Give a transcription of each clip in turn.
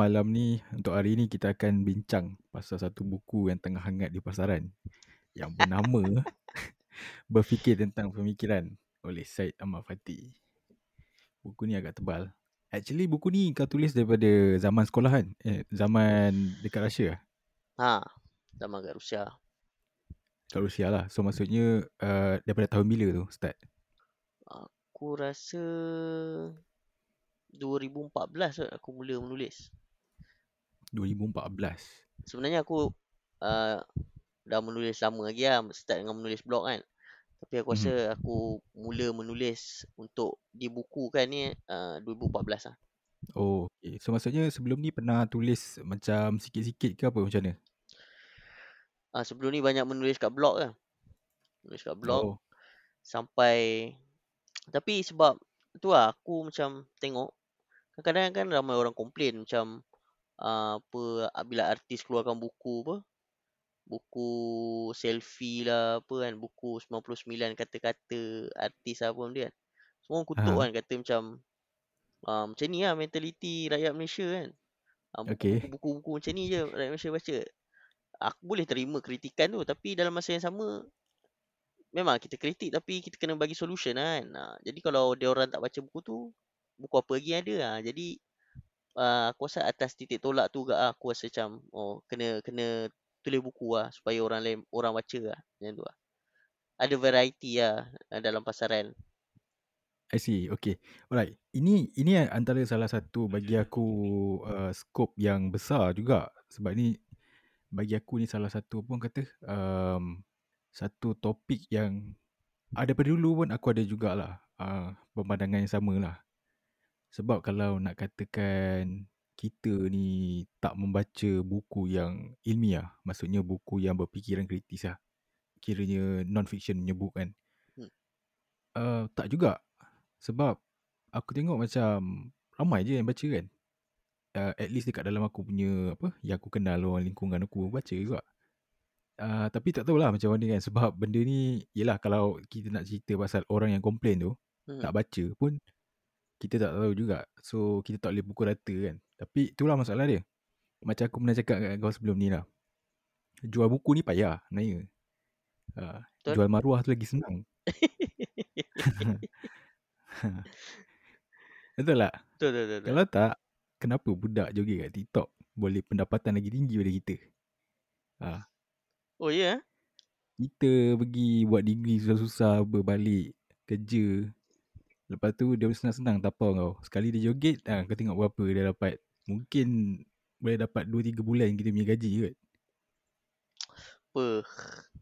Malam ni untuk hari ni kita akan bincang pasal satu buku yang tengah hangat di pasaran yang bernama Berfikir tentang Pemikiran oleh Syed Ahmad Fatih. Buku ni agak tebal. Actually buku ni kau tulis daripada zaman sekolah kan? Eh, zaman dekat Russia lah? Ha, zaman kat Rusia. Kat Rusia lah. So maksudnya uh, daripada tahun bila tu start? Aku rasa 2014 kot aku mula menulis. 2014. Sebenarnya aku uh, dah menulis lama lagi lah. Start dengan menulis blog kan. Tapi aku rasa Mhm. aku mula menulis untuk dibukukan ni uh, 2014 lah. Oh, okay. So maksudnya sebelum ni pernah tulis macam sikit-sikit ke apa macam mana? Uh, sebelum ni banyak menulis kat blog lah. Menulis kat blog. Oh, Sampai Tapi sebab tu lah aku macam tengok Kadang-kadang kan ramai orang komplain macam uh, apa bila artis keluarkan buku apa buku selfie lah apa kan buku 99 kata-kata artis apa dia kan semua kutuk Aha. kan kata macam uh, macam ni lah mentaliti rakyat Malaysia kan uh, Okay. buku-buku macam ni je rakyat Malaysia baca aku boleh terima kritikan tu tapi dalam masa yang sama memang kita kritik tapi kita kena bagi solution kan uh, jadi kalau dia orang tak baca buku tu buku apa lagi ada lah. Jadi uh, aku rasa atas titik tolak tu juga lah, aku rasa macam oh kena kena tulis buku lah supaya orang lain orang baca lah macam tu lah. Ada variety lah dalam pasaran. I see. Okay. Alright. Ini ini antara salah satu bagi aku uh, skop yang besar juga. Sebab ni bagi aku ni salah satu pun kata um, satu topik yang ada daripada dulu pun aku ada jugalah uh, pemandangan yang sama lah. Sebab kalau nak katakan kita ni tak membaca buku yang ilmiah, maksudnya buku yang berfikiran kritis lah. Kiranya non-fiction punya book kan. Hmm. Uh, tak juga. Sebab aku tengok macam ramai je yang baca kan. Uh, at least dekat dalam aku punya apa yang aku kenal orang lingkungan aku baca juga. Uh, tapi tak tahulah macam mana kan sebab benda ni yelah kalau kita nak cerita pasal orang yang komplain tu Hmm. tak baca pun kita tak tahu juga. So kita tak boleh pukul rata kan. Tapi itulah masalah dia. Macam aku pernah cakap kat kau sebelum ni lah. Jual buku ni payah sebenarnya. Uh, Betul. jual maruah tu lagi senang. Betul tak? betul, betul, betul. Kalau tak, kenapa budak joget kat TikTok boleh pendapatan lagi tinggi daripada kita? Ha, Oh ya? Yeah? kita pergi buat degree susah-susah berbalik kerja. Lepas tu dia senang-senang tapau kau. Sekali dia joget, ha, kau tengok berapa dia dapat. Mungkin boleh dapat 2-3 bulan kita punya gaji kot. Apa?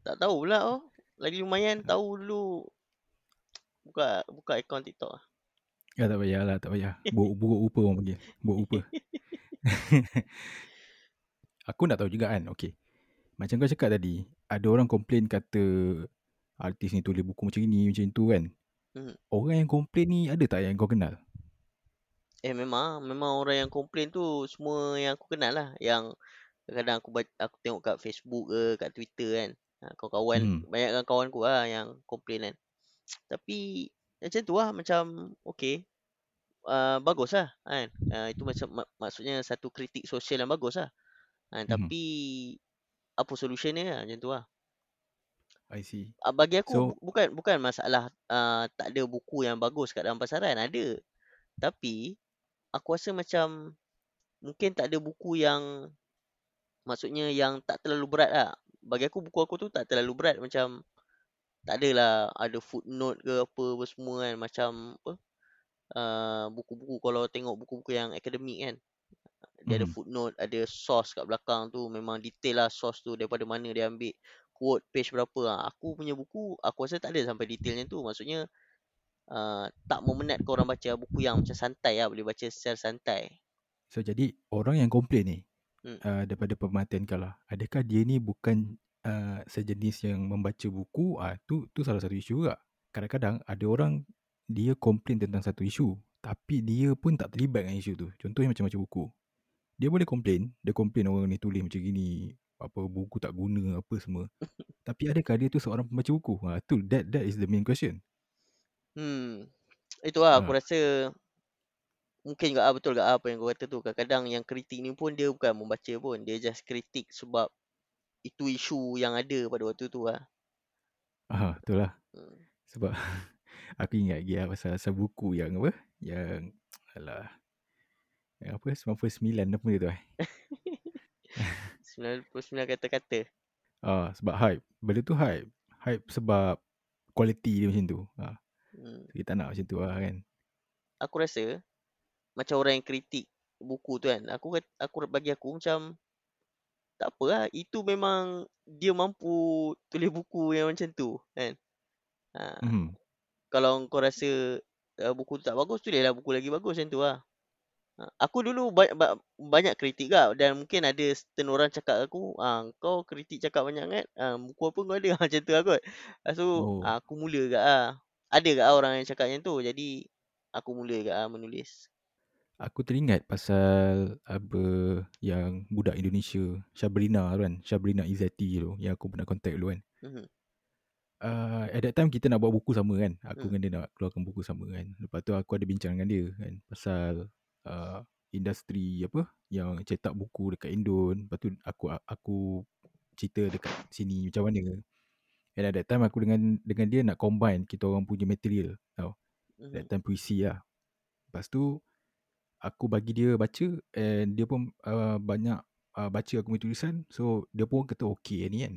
Tak tahu pula oh. Lagi lumayan tahu dulu buka buka akaun TikTok lah. Ya tak payah lah, tak payah. Buruk, buruk rupa orang panggil. Buruk rupa. Aku nak tahu juga kan, okay. Macam kau cakap tadi, ada orang komplain kata artis ni tulis buku macam ni, macam tu kan. Hmm. Orang yang komplain ni ada tak yang kau kenal? Eh memang memang orang yang komplain tu semua yang aku kenal lah yang kadang aku baca, aku tengok kat Facebook ke kat Twitter kan. Ha, kawan-kawan Hmm. banyak kan kawan aku lah yang komplain kan. Tapi macam tu lah macam okey. Uh, bagus lah kan. Uh, itu macam mak, maksudnya satu kritik sosial yang bagus lah. Ha, Mhm. tapi apa solution dia lah macam tu lah. I see. Uh, bagi aku So, bu- bukan bukan masalah uh, tak ada buku yang bagus kat dalam pasaran ada. Tapi aku rasa macam mungkin tak ada buku yang maksudnya yang tak terlalu berat lah. Bagi aku buku aku tu tak terlalu berat macam tak adalah ada footnote ke apa apa semua kan macam apa uh, buku-buku kalau tengok buku-buku yang akademik kan dia ada Mhm. footnote ada source kat belakang tu memang detail lah source tu daripada mana dia ambil quote page berapa ha. aku punya buku aku rasa tak ada sampai detailnya tu maksudnya uh, tak memenatkan orang baca buku yang macam santai lah boleh baca secara santai so jadi orang yang komplain ni Hmm. uh, daripada pemerhatian kau lah, adakah dia ni bukan uh, sejenis yang membaca buku? Ah tu tu salah satu isu juga. Kadang-kadang ada orang dia komplain tentang satu isu, tapi dia pun tak terlibat dengan isu tu. Contohnya macam baca buku. Dia boleh komplain, dia komplain orang ni tulis macam gini, apa buku tak guna apa semua. Tapi adakah dia tu seorang pembaca buku? Ha tu that that is the main question. hmm itulah aku Ha. rasa mungkin juga ah, betul juga apa yang kau kata tu. Kadang-kadang yang kritik ni pun dia bukan membaca pun. Dia just kritik sebab itu isu yang ada pada waktu tu lah. Ah, betul lah. Hmm. Sebab aku ingat lagi lah pasal, pasal buku yang apa? Yang alah. Yang apa? 99 apa dia tu eh? 99 kata-kata. Ah, sebab hype. Benda tu hype. Hype sebab quality dia macam tu. Ah. Hmm. Kita tak nak macam tu lah kan. Aku rasa macam orang yang kritik buku tu kan. Aku aku bagi aku macam tak apa lah. Itu memang dia mampu tulis buku yang macam tu kan. Ha, Hmm. kalau kau rasa uh, buku tu tak bagus, tulislah buku lagi bagus macam tu lah. Aku dulu ba- ba- banyak kritik kau dan mungkin ada certain orang cakap aku, ah kau kritik cakap banyak kan, ah, buku apa kau ada macam tu lah kot. Lepas tu Oh. ah, aku mula ke ah. Ada ah orang yang cakap macam tu. Jadi aku mula ke ah menulis. Aku teringat pasal apa yang budak Indonesia Syabrina tu kan Syabrina Izzati tu yang aku pernah contact dulu kan Mhm. uh, At that time kita nak buat buku sama kan Aku Hmm. dengan dia nak keluarkan buku sama kan Lepas tu aku ada bincang dengan dia kan Pasal uh, industri apa Yang cetak buku dekat Indon. Lepas tu aku aku cerita dekat sini macam mana. And at that time aku dengan dengan dia nak combine kita orang punya material tau. That Mhm. time puisi lah. Lepas tu aku bagi dia baca and dia pun uh, banyak uh, baca aku punya tulisan. So dia pun kata okey ni kan.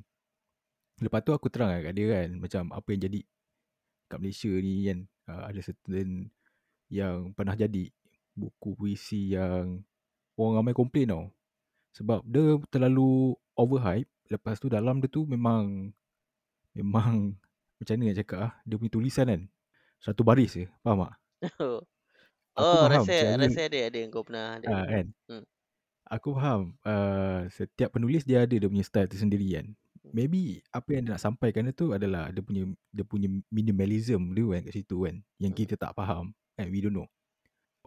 Lepas tu aku terang kat dia kan macam apa yang jadi kat Malaysia ni kan. Uh, ada certain yang pernah jadi buku puisi yang orang ramai komplain tau sebab dia terlalu overhype lepas tu dalam dia tu memang memang macam mana nak cakap ah dia punya tulisan kan satu baris je faham tak aku oh, faham rasa cara rasa ada ada yang kau pernah ada. ah, kan Hmm. Aku faham uh, setiap penulis dia ada dia punya style tersendiri kan. Maybe apa yang dia nak sampaikan tu adalah dia punya dia punya minimalism dia kan kat situ kan yang Hmm. kita tak faham and we don't know.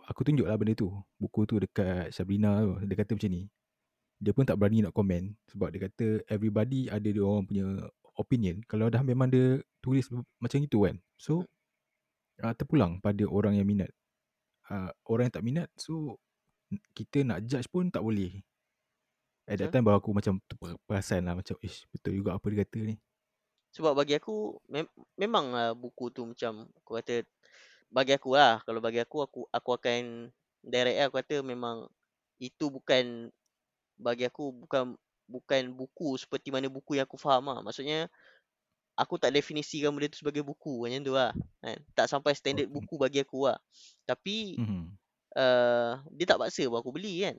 Aku tunjuklah benda tu. Buku tu dekat Sabrina tu. Dia kata macam ni. Dia pun tak berani nak komen sebab dia kata everybody ada dia orang punya opinion. Kalau dah memang dia tulis macam itu kan. So uh, terpulang pada orang yang minat. Uh, orang yang tak minat so kita nak judge pun tak boleh. At that time baru aku macam perasan lah macam ish betul juga apa dia kata ni. Sebab bagi aku mem- memang lah buku tu macam aku kata bagi aku lah kalau bagi aku aku aku akan direct aku kata memang itu bukan bagi aku bukan bukan buku seperti mana buku yang aku faham lah. Maksudnya aku tak definisikan benda tu sebagai buku macam tu lah. Kan? Tak sampai standard buku bagi aku lah. Tapi Mhm. uh, dia tak paksa pun aku beli kan.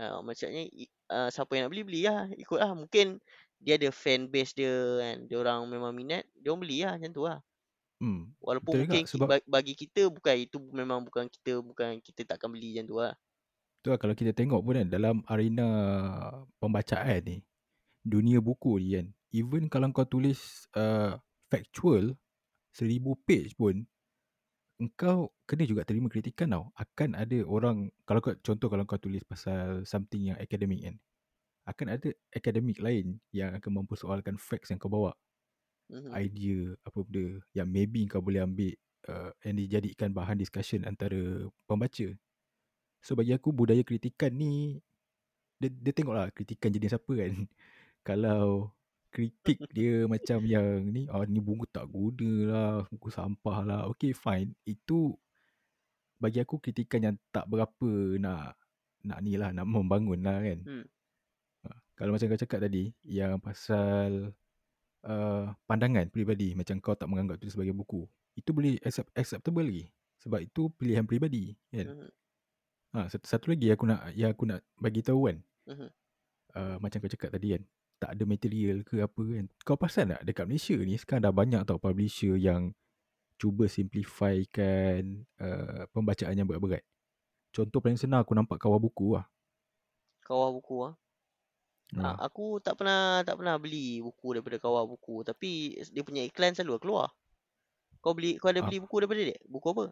Uh, maksudnya uh, siapa yang nak beli beli lah ikut lah mungkin dia ada fan base dia kan dia orang memang minat dia orang beli lah macam tu lah Hmm. walaupun Betul mungkin juga sebab ba- bagi kita bukan itu memang bukan kita bukan kita takkan beli macam tu lah tu lah kalau kita tengok pun kan dalam arena pembacaan ni dunia buku ni kan even kalau kau tulis uh, factual seribu page pun engkau kena juga terima kritikan tau. Akan ada orang kalau kau contoh kalau kau tulis pasal something yang akademik kan. Akan ada akademik lain yang akan mempersoalkan facts yang kau bawa. Mhm. idea apa benda yang maybe kau boleh ambil uh, and dijadikan bahan discussion antara pembaca. So bagi aku budaya kritikan ni dia, dia tengoklah kritikan jenis apa kan. Kalau kritik dia macam yang ni ah ni buku tak guna lah, buku sampah lah. Okay fine. Itu bagi aku kritikan yang tak berapa nak nak ni lah nak membangun lah kan. Hmm. Ha, Kalau macam kau cakap tadi yang pasal uh, pandangan peribadi macam kau tak menganggap itu sebagai buku. Itu boleh accept, acceptable lagi. Sebab itu pilihan peribadi kan. Mhm. Ha, satu, satu lagi aku nak yang aku nak bagi tahu kan. Mhm. Uh, macam kau cakap tadi kan. Tak ada material ke apa kan. Kau perasan tak dekat Malaysia ni sekarang dah banyak tau publisher yang cuba simplifikan uh, pembacaan yang berat-berat. Contoh paling senang aku nampak kawal buku lah. Kawal buku ah. Ha. Ah, aku tak pernah tak pernah beli buku daripada kawal buku tapi dia punya iklan selalu keluar. Kau beli kau ada Ah. beli buku daripada dia? Buku apa?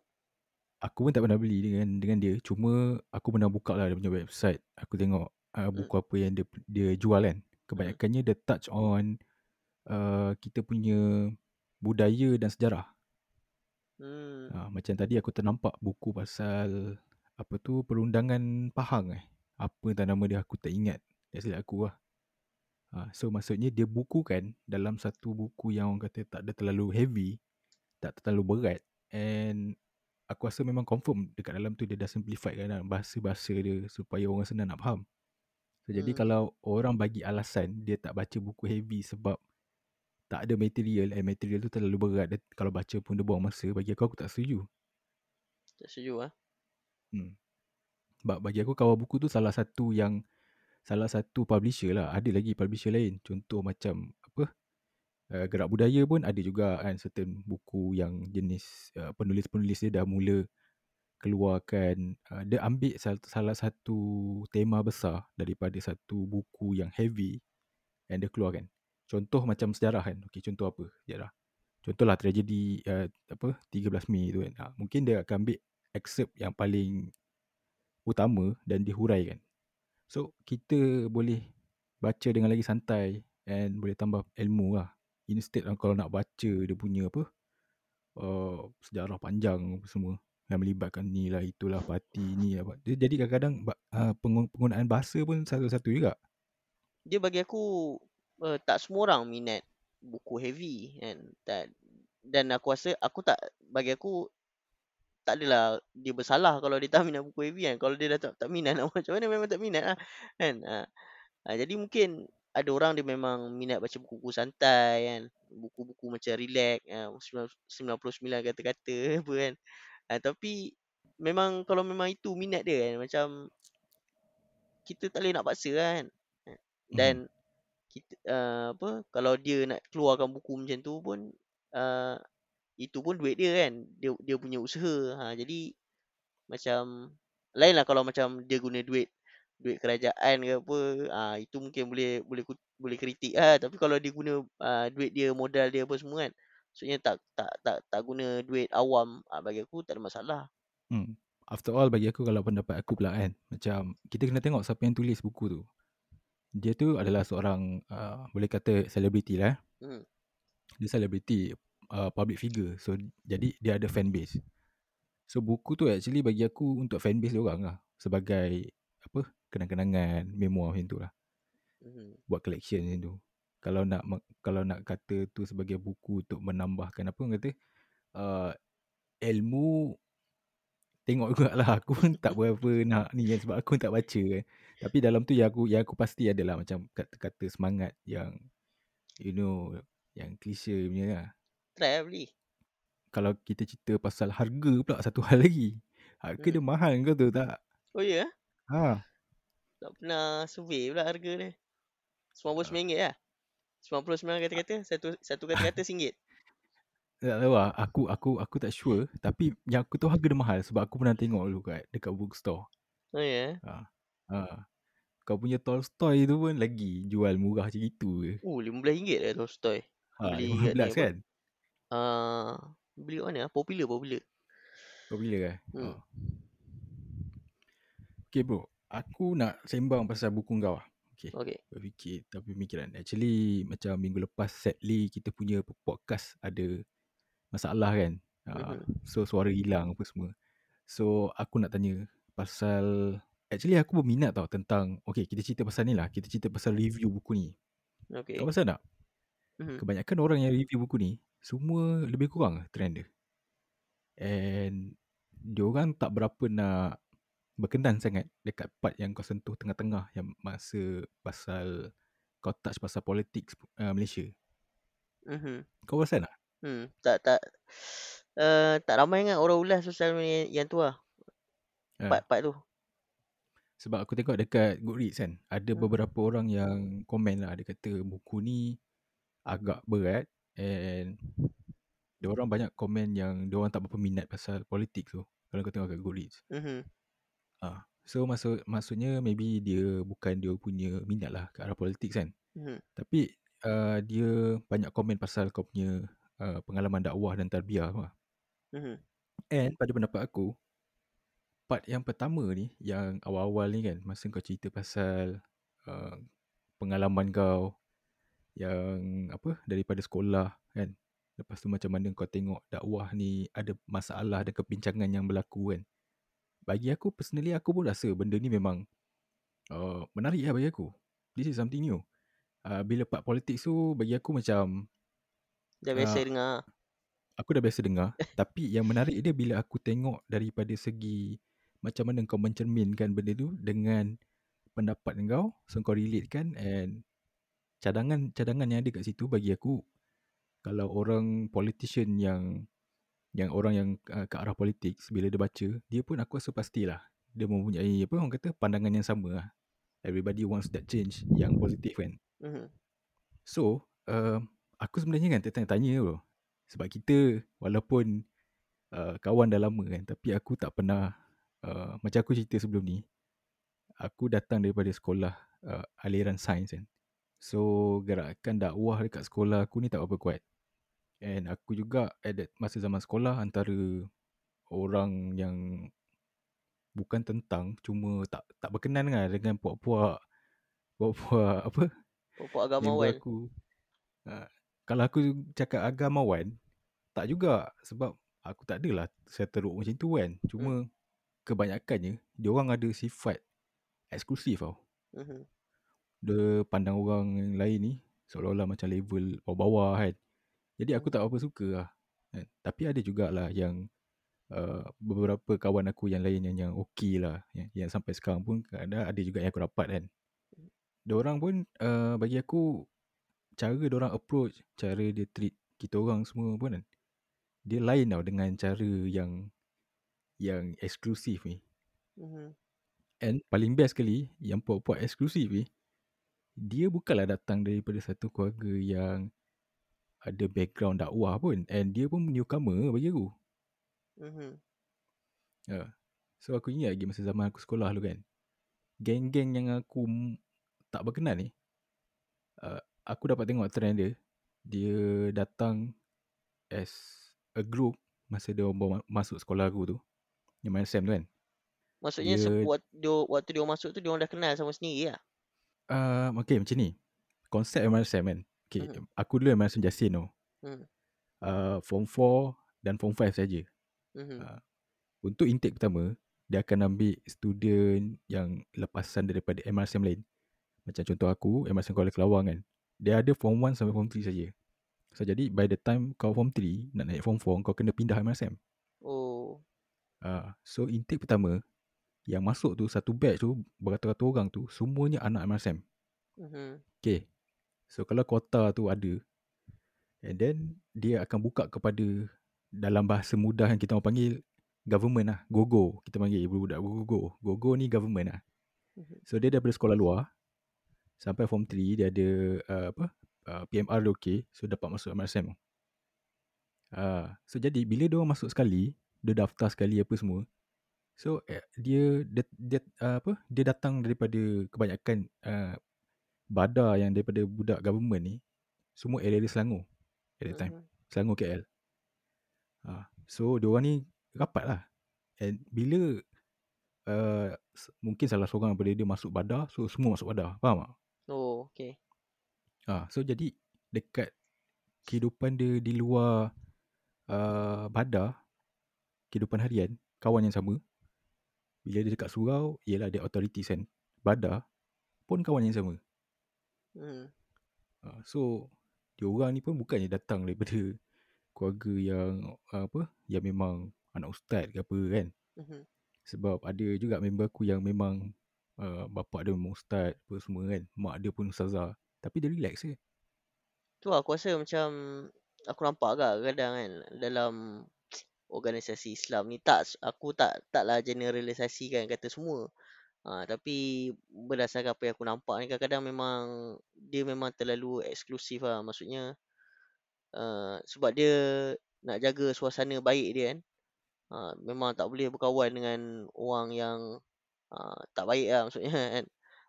Aku pun tak pernah beli dengan dengan dia. Cuma aku pernah buka lah dia punya website. Aku tengok uh, buku apa yang dia dia jual kan. Kebanyakannya dia touch on uh, kita punya budaya dan sejarah. Hmm. Uh, macam tadi aku ternampak buku pasal apa tu perundangan Pahang eh. Apa entah nama dia aku tak ingat. Tak silap aku lah. Ha, so maksudnya dia bukukan dalam satu buku yang orang kata tak ada terlalu heavy, tak terlalu berat and aku rasa memang confirm dekat dalam tu dia dah simplify kan lah bahasa-bahasa dia supaya orang senang nak faham. So, jadi Hmm. kalau orang bagi alasan dia tak baca buku heavy sebab tak ada material and material tu terlalu berat dia, kalau baca pun dia buang masa bagi aku aku tak setuju. Tak setuju ah. Hmm. Sebab bagi aku kawal buku tu salah satu yang salah satu publisher lah. Ada lagi publisher lain. Contoh macam apa? Uh, gerak budaya pun ada juga kan certain buku yang jenis uh, penulis-penulis dia dah mula keluarkan uh, dia ambil salah, salah satu tema besar daripada satu buku yang heavy yang dia keluarkan. Contoh macam sejarah kan. Okey, contoh apa? Sejarah. Contohlah tragedi uh, apa 13 Mei tu kan. Ha, mungkin dia akan ambil excerpt yang paling utama dan dihuraikan. So kita boleh baca dengan lagi santai and boleh tambah ilmu lah. Instead of kalau nak baca dia punya apa uh, sejarah panjang semua yang melibatkan ni lah itulah parti ni apa. Jadi kadang-kadang uh, penggunaan bahasa pun satu-satu juga. Dia bagi aku uh, tak semua orang minat buku heavy kan. Dan aku rasa aku tak bagi aku tak adalah dia bersalah kalau dia tak minat buku heavy kan. Kalau dia dah tak, tak minat nak macam mana memang tak minat lah kan. Ha. Ha, jadi mungkin ada orang dia memang minat baca buku-buku santai kan. Buku-buku macam relax. Ha, 99 kata-kata apa kan. Ha, tapi memang kalau memang itu minat dia kan. Macam kita tak boleh nak paksa kan. Dan hmm. kita, uh, apa kalau dia nak keluarkan buku macam tu pun uh, itu pun duit dia kan. Dia dia punya usaha. Ha, jadi macam lain lah kalau macam dia guna duit duit kerajaan ke apa ah ha, itu mungkin boleh boleh boleh kritik lah tapi kalau dia guna uh, duit dia modal dia apa semua kan maksudnya tak tak tak tak guna duit awam ah bagi aku tak ada masalah hmm after all bagi aku kalau pendapat aku pula kan macam kita kena tengok siapa yang tulis buku tu dia tu adalah seorang uh, boleh kata selebriti lah hmm. dia selebriti uh, public figure so jadi dia ada fan base So buku tu actually bagi aku untuk fanbase dia orang lah. Sebagai apa kenang-kenangan, memoir macam tu lah. Mm-hmm. Buat collection macam tu. Kalau nak kalau nak kata tu sebagai buku untuk menambahkan apa kata uh, ilmu tengok juga lah aku pun tak berapa nak ni kan sebab aku tak baca kan. Tapi dalam tu yang aku yang aku pasti adalah macam kata-kata semangat yang you know yang klise punya lah. Try lah beli kalau kita cerita pasal harga pula satu hal lagi. Harga hmm. dia mahal kau tu tak? Oh ya? Yeah? Ha. Tak pernah survey pula harga dia. RM99 lah. RM99 kata-kata, satu satu kata-kata RM1. Tak tahu lah. Aku, aku, aku tak sure. Tapi yang aku tahu harga dia mahal sebab aku pernah tengok dulu kat, dekat bookstore. Oh ya? Yeah? Ha. ha. Kau punya Tolstoy tu pun lagi jual murah macam itu ke. Oh, RM15 lah Tolstoy. Ha, Beli 15 kan? Uh, Beli kat mana? Popular, popular. Popular kan? Hmm. Oh. Okay bro. Aku nak sembang pasal buku kau lah. Okay. okay. Berfikir tapi pemikiran. Actually macam minggu lepas sadly kita punya podcast ada masalah kan. Uh, so suara hilang apa semua. So aku nak tanya pasal actually aku berminat tau tentang okay kita cerita pasal ni lah. Kita cerita pasal review buku ni. Okay. Kau pasal tak? Mm-hmm. Kebanyakan orang yang review buku ni semua lebih kurang trend dia. And dia orang tak berapa nak berkenan sangat dekat part yang kau sentuh tengah-tengah yang masa pasal kau touch pasal politik uh, Malaysia. Mhm. Kau rasa tak? Hmm, tak tak uh, tak ramai kan orang ulas sosial media yang tu lah. Uh. Part-part tu. Sebab aku tengok dekat Goodreads kan, ada hmm. beberapa orang yang komen lah, dia kata buku ni agak berat And dia orang banyak komen yang dia orang tak berapa minat pasal politik tu. Kalau kau tengok kat Goodreads. Mm-hmm. Ah, so maksud maksudnya maybe dia bukan dia punya minat lah ke arah politik kan. Mm-hmm. Tapi uh, dia banyak komen pasal kau punya uh, pengalaman dakwah dan tarbiyah lah. Mm-hmm. And pada pendapat aku, part yang pertama ni, yang awal-awal ni kan, masa kau cerita pasal uh, pengalaman kau yang apa daripada sekolah kan lepas tu macam mana kau tengok dakwah ni ada masalah ada kebincangan yang berlaku kan bagi aku personally aku pun rasa benda ni memang uh, menarik lah bagi aku. This is something new. Uh, bila part politik tu bagi aku macam Dah biasa uh, dengar. aku dah biasa dengar. tapi yang menarik dia bila aku tengok daripada segi macam mana kau mencerminkan benda tu dengan pendapat kau. So kau relate kan and cadangan-cadangan yang ada kat situ bagi aku kalau orang politician yang yang orang yang uh, ke arah politik bila dia baca dia pun aku rasa pastilah dia mempunyai apa orang kata pandangan yang sama lah. Everybody wants that change yang positif kan. Mhm. So, uh, aku sebenarnya kan tertanya-tanya tu. Sebab kita walaupun uh, kawan dah lama kan tapi aku tak pernah uh, macam aku cerita sebelum ni aku datang daripada sekolah uh, aliran sains kan. So, gerakan dakwah dekat sekolah aku ni tak apa kuat. And aku juga at that masa zaman sekolah antara orang yang bukan tentang cuma tak tak berkenan lah dengan puak-puak puak-puak apa member agamawan. aku. Ha, kalau aku cakap agamawan tak juga sebab aku tak adalah saya teruk macam tu kan. Cuma kebanyakannya dia orang ada sifat eksklusif tau. Mhm. Dia pandang orang yang lain ni seolah-olah macam level bawah-bawah kan. Jadi aku tak apa suka lah. Kan? Tapi ada jugalah yang uh, beberapa kawan aku yang lain yang, yang okey lah. Yang, yang sampai sekarang pun ada, ada juga yang aku rapat kan. Diorang pun uh, bagi aku cara diorang approach, cara dia treat kita orang semua pun kan. Dia lain tau dengan cara yang yang eksklusif ni. Mhm. And paling best sekali yang puak-puak eksklusif ni dia bukanlah datang daripada satu keluarga yang ada background dakwah pun and dia pun newcomer bagi aku. Mhm. Ya. So aku ingat lagi masa zaman aku sekolah dulu kan. Geng-geng yang aku tak berkenan ni uh, aku dapat tengok trend dia. Dia datang as a group masa dia orang bawa ma- masuk sekolah aku tu. Yang main SEM tu kan. Maksudnya Dia- dia... waktu, dia, waktu dia masuk tu dia orang dah kenal sama sendiri lah. Uh, okay macam ni. Konsep MRSM kan. Okay, Mhm. aku dulu MRSM Jasin tu. Mhm. Uh, form 4 dan form 5 saja. Mhm. Ah. Untuk intake pertama, dia akan ambil student yang lepasan daripada MRSM lain. Macam contoh aku, MRSM Kuala Kelawang kan. Dia ada form 1 sampai form 3 saja. So jadi by the time kau form 3 nak naik form 4 kau kena pindah MRSM. Oh. Uh, so intake pertama yang masuk tu satu batch tu beratus-ratus orang tu semuanya anak MRSM. Mhm. Okay. So kalau kuota tu ada and then dia akan buka kepada dalam bahasa mudah yang kita orang panggil government lah. Gogo. Kita panggil budak gogo. Gogo ni government lah. Mhm. So dia daripada sekolah luar sampai form 3 dia ada uh, apa uh, PMR dia okey. So dapat masuk MRSM. Uh, so jadi bila dia orang masuk sekali, dia daftar sekali apa semua. So eh, dia dia, dia uh, apa dia datang daripada kebanyakan uh, badar yang daripada budak government ni semua area Selangor at that time. Mhm. Selangor KL. Ha, so diorang ni rapat lah. And bila uh, mungkin salah seorang daripada dia masuk badar, so semua masuk badar. Faham tak? Oh, okay. Ha, so jadi dekat kehidupan dia di luar uh, badar, kehidupan harian, kawan yang sama, bila dia dekat surau, ialah dia authorities kan. Badar pun kawan yang sama. Mhm. Ha, so diorang ni pun bukannya datang daripada keluarga yang uh, apa yang memang anak ustaz ke apa kan. Mhm. Sebab ada juga member aku yang memang uh, bapak dia memang ustaz apa semua kan. Mak dia pun ustazah. Tapi dia relax je. Tu aku rasa macam aku nampak agak kadang kan dalam organisasi Islam ni tak aku tak taklah generalisasikan kata semua. Ha, tapi berdasarkan apa yang aku nampak ni kadang-kadang memang dia memang terlalu eksklusif lah. Maksudnya uh, sebab dia nak jaga suasana baik dia kan. Ha, memang tak boleh berkawan dengan orang yang uh, tak baik lah maksudnya kan.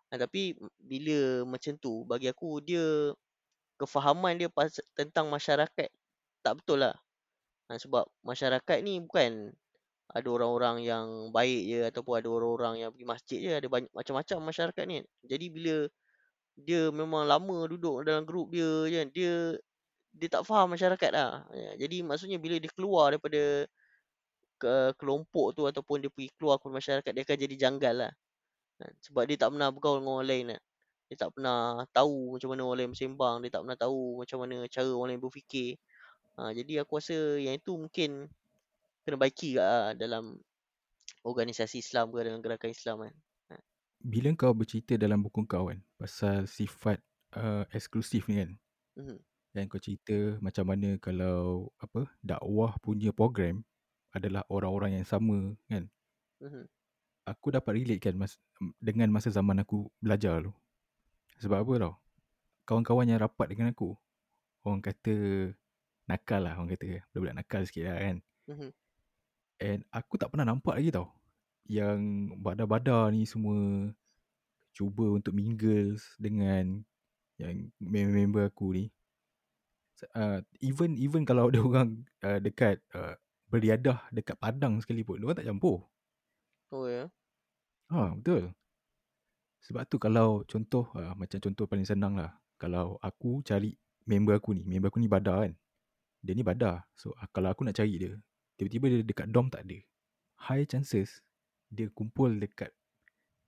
Ha, tapi bila macam tu bagi aku dia kefahaman dia pas, tentang masyarakat tak betul lah. Ha, sebab masyarakat ni bukan ada orang-orang yang baik je ataupun ada orang-orang yang pergi masjid je. Ada banyak macam-macam masyarakat ni. Jadi bila dia memang lama duduk dalam grup dia je, dia dia tak faham masyarakat lah. Ya, Jadi maksudnya bila dia keluar daripada ke kelompok tu ataupun dia pergi keluar ke masyarakat dia akan jadi janggal lah. Kan, sebab dia tak pernah bergaul dengan orang lain kan. Dia tak pernah tahu macam mana orang lain bersembang, dia tak pernah tahu macam mana cara orang lain berfikir. Ha, jadi aku rasa yang itu mungkin kena baiki lah dalam organisasi Islam ke dalam gerakan Islam kan. Ha. Bila kau bercerita dalam buku kau kan pasal sifat uh, eksklusif ni kan. Mhm. Dan kau cerita macam mana kalau apa dakwah punya program adalah orang-orang yang sama kan. Mhm. Aku dapat relate kan mas, dengan masa zaman aku belajar tu. Sebab apa tau? Kawan-kawan yang rapat dengan aku, orang kata nakal lah orang kata. Budak-budak nakal sikit lah kan. Mhm. And aku tak pernah nampak lagi tau. Yang badar-badar ni semua cuba untuk mingle dengan yang member-member aku ni. Uh, even even kalau ada orang uh, dekat uh, beriadah dekat padang sekalipun, orang tak campur. Oh ya. Ha, betul. Sebab tu kalau contoh, uh, macam contoh paling senang lah. Kalau aku cari member aku ni, member aku ni badar kan. Dia ni badar. So uh, kalau aku nak cari dia, tiba-tiba dia dekat dom tak ada. High chances dia kumpul dekat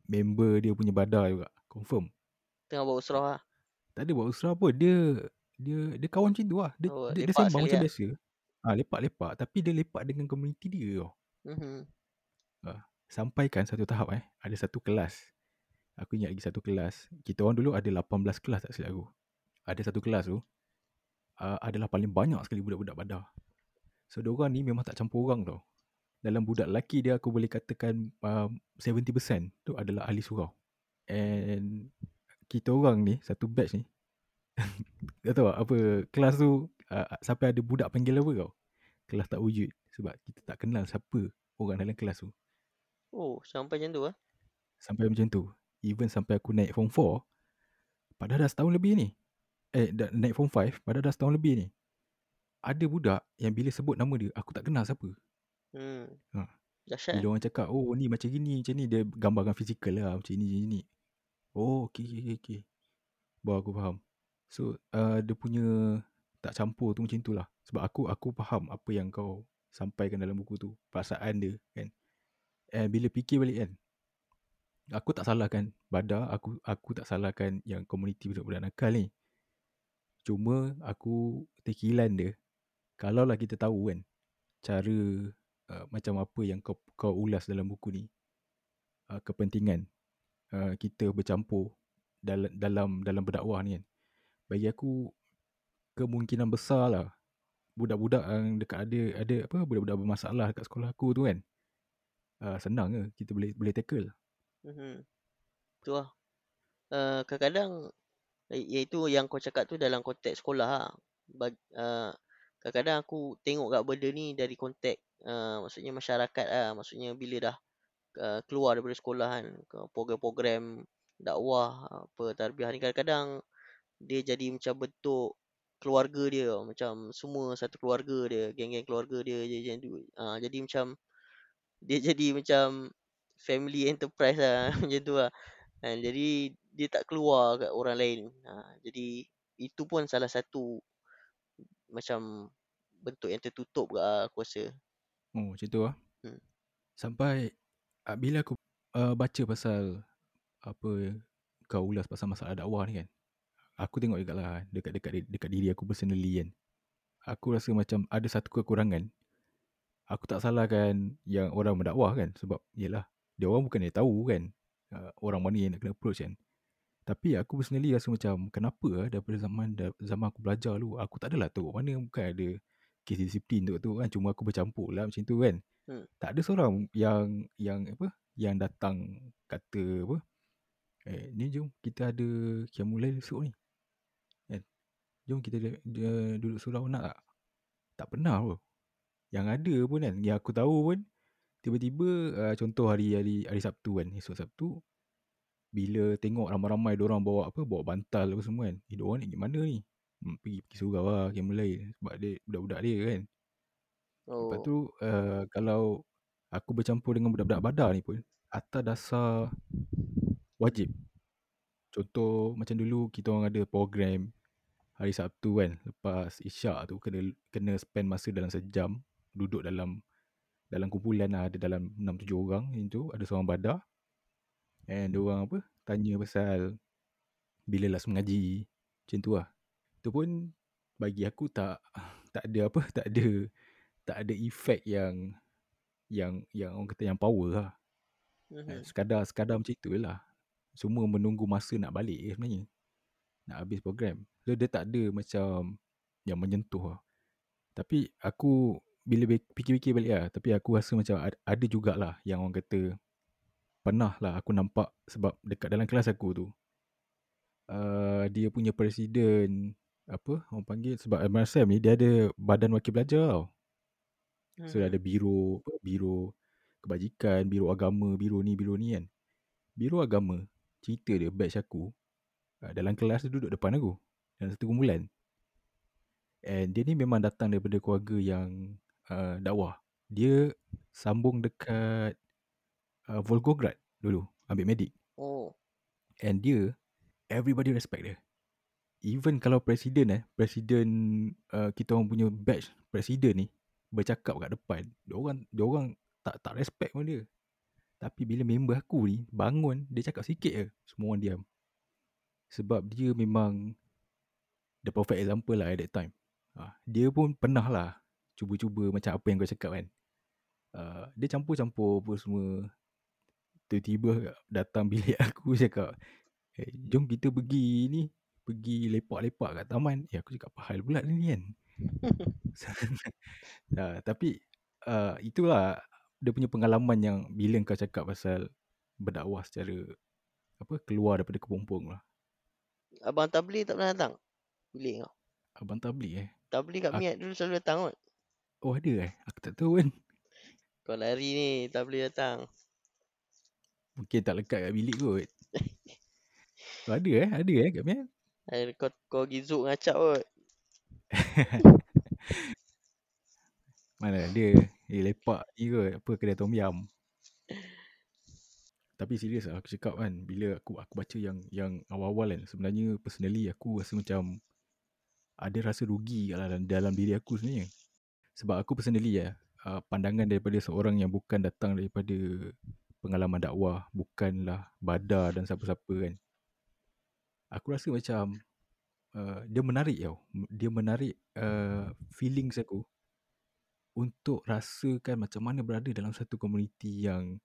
member dia punya badar juga. Confirm. Tengah buat usrah lah. Tak ada buat usrah apa. Dia dia dia kawan macam tu lah. Dia, Oh, dia, dia sembang macam lah. biasa. Ah ha, lepak-lepak. Tapi dia lepak dengan komuniti dia tau. Mhm. Sampai kan satu tahap eh. Ada satu kelas. Aku ingat lagi satu kelas. Kita orang dulu ada 18 kelas tak silap aku. Ada satu kelas tu. Uh, adalah paling banyak sekali budak-budak badar. So, diorang ni memang tak campur orang tau. Dalam budak lelaki dia, aku boleh katakan um, 70% tu adalah ahli surau. And kita orang ni, satu batch ni, tak tahu apa, kelas tu, uh, sampai ada budak panggil apa kau? Kelas tak wujud. Sebab kita tak kenal siapa orang dalam kelas tu. Oh, sampai macam tu ah. Sampai macam tu. Even sampai aku naik form 4, padahal dah setahun lebih ni. Eh, dah naik form 5, padahal dah setahun lebih ni. Ada budak yang bila sebut nama dia, aku tak kenal siapa. Hmm. Ha. Dahsyat. Bila orang cakap, oh ni macam gini, macam ni. Dia gambarkan fizikal lah, macam ni, macam ni. Oh, okay, okay, okay. Baru aku faham. So, uh, dia punya tak campur tu macam tu lah. Sebab aku aku faham apa yang kau sampaikan dalam buku tu. Perasaan dia kan. And bila fikir balik kan, aku tak salahkan Badar, aku aku tak salahkan yang komuniti budak-budak nakal ni. Cuma aku terkilan dia. Kalaulah kita tahu kan, cara uh, macam apa yang kau kau ulas dalam buku ni, uh, kepentingan uh, kita bercampur dalam dalam dalam berdakwah ni kan. Bagi aku kemungkinan besar lah budak-budak yang dekat ada ada apa budak-budak bermasalah dekat sekolah aku tu kan. Uh, senang ke kita boleh boleh tackle. Mhm. Tu lah. Uh, kadang-kadang iaitu yang kau cakap tu dalam konteks sekolah lah. Kadang-kadang aku tengok kat benda ni dari konteks uh, maksudnya masyarakat lah. Maksudnya bila dah uh, keluar daripada sekolah kan. Program-program dakwah apa tarbiyah ni kadang-kadang dia jadi macam bentuk keluarga dia macam semua satu keluarga dia geng-geng keluarga dia macam tu uh, jadi macam dia jadi macam family enterprise lah macam tu lah kan jadi dia tak keluar kat orang lain ha, jadi itu pun salah satu macam bentuk yang tertutup kat lah, aku rasa Oh macam tu lah. Hmm. Sampai uh, bila aku uh, baca pasal apa kau ulas pasal masalah dakwah ni kan. Aku tengok juga lah dekat, dekat, dekat diri aku personally kan. Aku rasa macam ada satu kekurangan. Aku tak salahkan yang orang mendakwah kan. Sebab yelah dia orang bukan dia tahu kan. Uh, orang mana yang nak kena approach kan. Tapi aku personally rasa macam kenapa lah daripada zaman zaman aku belajar dulu. Aku tak adalah tu. Mana bukan ada kes disiplin tu, tu kan. Cuma aku bercampur lah macam tu kan. Hmm. Tak ada seorang yang yang apa yang datang kata apa Eh, ni jom kita ada Qiyamul esok ni. Kan? Jom kita dia, dia duduk surau nak tak? Tak pernah pun. Yang ada pun kan, yang aku tahu pun, tiba-tiba uh, contoh hari, hari hari Sabtu kan, esok Sabtu, bila tengok ramai-ramai orang bawa apa, bawa bantal apa semua kan. Eh, diorang ni gimana ni? Hmm, pergi, pergi surau lah, Qiyamul Sebab dia budak-budak dia kan. oh Lepas tu, uh, kalau aku bercampur dengan budak-budak badar ni pun, atas dasar wajib. Contoh macam dulu kita orang ada program hari Sabtu kan. Lepas isyak tu kena kena spend masa dalam sejam duduk dalam dalam kumpulan lah ada dalam 6-7 orang macam tu. Ada seorang badar. And orang apa tanya pasal bila last mengaji. Macam tu lah. Tu pun bagi aku tak tak ada apa tak ada tak ada efek yang yang yang orang kata yang power lah. Mhm. Sekadar sekadar macam tu lah. Semua menunggu masa nak balik sebenarnya. Nak habis program. So dia tak ada macam yang menyentuh lah. Tapi aku bila fikir-fikir balik lah. Tapi aku rasa macam ada jugalah yang orang kata pernah lah aku nampak sebab dekat dalam kelas aku tu. Uh, dia punya presiden apa orang panggil sebab MRSM ni dia ada badan wakil belajar tau. So ada biro apa, biro kebajikan, biro agama, biro ni, biro ni kan. Biro agama, cerita dia batch aku uh, dalam kelas dia duduk depan aku. Dalam satu kumpulan. And dia ni memang datang daripada keluarga yang uh, dakwah. Dia sambung dekat uh, Volgograd dulu, ambil medik. Oh. And dia, everybody respect dia. Even kalau presiden eh, presiden uh, kita orang punya batch presiden ni bercakap kat depan, dia orang dia orang tak tak respect pun dia. Tapi bila member aku ni bangun, dia cakap sikit je, semua orang diam. Sebab dia memang the perfect example lah at that time. Uh, dia pun pernah lah cuba-cuba macam apa yang kau cakap kan. Uh, dia campur-campur apa semua. Tiba-tiba datang bilik aku cakap, hey, eh, jom kita pergi ni, pergi lepak-lepak kat taman. Ya aku cakap apa hal pula ni kan. uh, tapi uh, itulah dia punya pengalaman yang bila kau cakap pasal berdakwah secara apa keluar daripada kepompong lah. Abang Tabli tak pernah datang? Bilik kau. Abang Tabli eh. Tabli kat Miat dulu selalu datang kot. Oh ada eh? Aku tak tahu kan. Kau lari ni, Tabli datang. Mungkin tak lekat kat bilik kot. oh, ada eh? Ada eh kat Miat? Ada kau, kau pergi zook ngacap kot. Mana dia? Dia lepak ni kot. Apa kedai tom yam. Tapi serius lah aku cakap kan. Bila aku aku baca yang yang awal-awal kan. Sebenarnya personally aku rasa macam ada rasa rugi dalam, dalam diri aku sebenarnya. Sebab aku personally ya, pandangan daripada seorang yang bukan datang daripada pengalaman dakwah, bukanlah badar dan siapa-siapa kan. Aku rasa macam uh, dia menarik tau. Dia menarik uh, feelings aku untuk rasakan macam mana berada dalam satu komuniti yang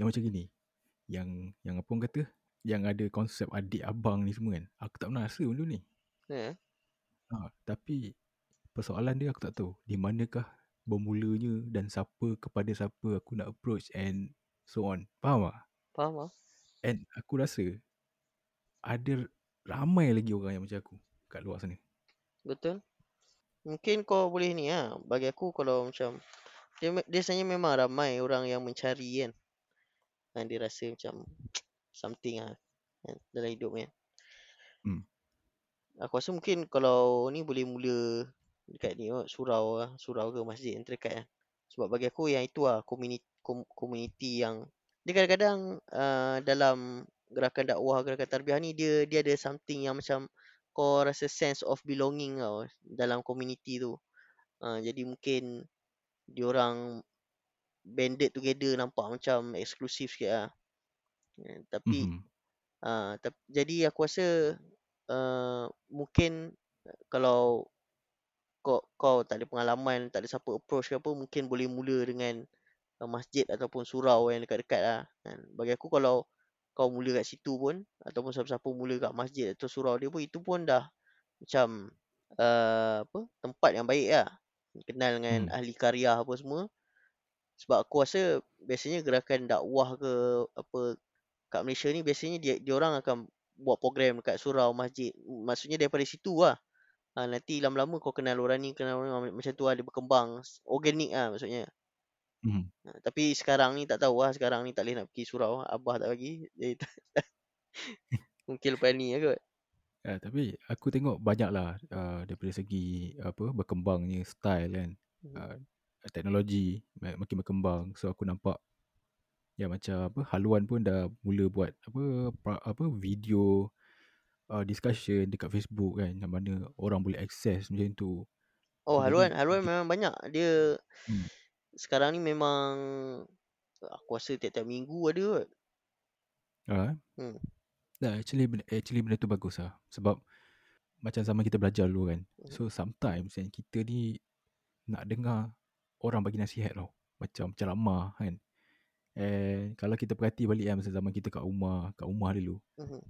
yang macam gini. Yang yang apa orang kata? Yang ada konsep adik abang ni semua kan. Aku tak pernah rasa benda ni. Yeah. Ha, tapi persoalan dia aku tak tahu di manakah bermulanya dan siapa kepada siapa aku nak approach and so on. Faham tak? Faham ah. And aku rasa ada ramai lagi orang yang macam aku kat luar sana. Betul. Mungkin kau boleh ni ah. Bagi aku kalau macam dia dia sebenarnya memang ramai orang yang mencari kan. Dan dia rasa macam something ah kan, dalam hidup kan. Hmm. Aku rasa mungkin kalau ni boleh mula dekat ni oh, surau lah, surau ke masjid yang terdekat kan. Sebab bagi aku yang itu lah community, community yang dia kadang-kadang uh, dalam gerakan dakwah, gerakan tarbiyah ni dia dia ada something yang macam kau rasa sense of belonging tau dalam community tu. Uh, jadi mungkin diorang banded together nampak macam eksklusif sikit lah. Uh, tapi mm-hmm. uh, tap- jadi aku rasa uh, mungkin kalau kau kau tak ada pengalaman, tak ada siapa approach ke apa, mungkin boleh mula dengan masjid ataupun surau yang dekat-dekat lah. Kan? Bagi aku kalau kau mula kat situ pun, ataupun siapa-siapa mula kat masjid atau surau dia pun, itu pun dah macam uh, apa tempat yang baik lah. Kenal dengan hmm. ahli karya apa semua. Sebab aku rasa biasanya gerakan dakwah ke apa kat Malaysia ni biasanya dia, dia orang akan buat program dekat surau masjid. Maksudnya daripada situ lah. Ha, nanti lama-lama kau kenal orang ni, kenal orang ni, macam tu lah dia berkembang. Organik lah maksudnya. Hmm. Ha, tapi sekarang ni tak tahu lah. Sekarang ni tak boleh nak pergi surau. Abah tak bagi. Mungkin lepas ni lah kot. Ya, tapi aku tengok banyak lah uh, daripada segi apa berkembangnya style kan. Hmm. Uh, teknologi makin berkembang. So aku nampak ya macam apa haluan pun dah mula buat apa apa video uh, discussion dekat Facebook kan yang mana orang boleh access macam tu. Oh, so, haluan, jadi, haluan memang banyak. Dia hmm. Sekarang ni memang aku rasa tiap-tiap minggu ada kot. Ah, Hmm. Nah, actually benda, actually benda tu bagus lah. Sebab macam zaman kita belajar dulu kan. Mhm. So sometimes kan kita ni nak dengar orang bagi nasihat tau. Macam ceramah kan. And kalau kita perhati balik kan masa zaman kita kat rumah, kat rumah dulu. Mhm.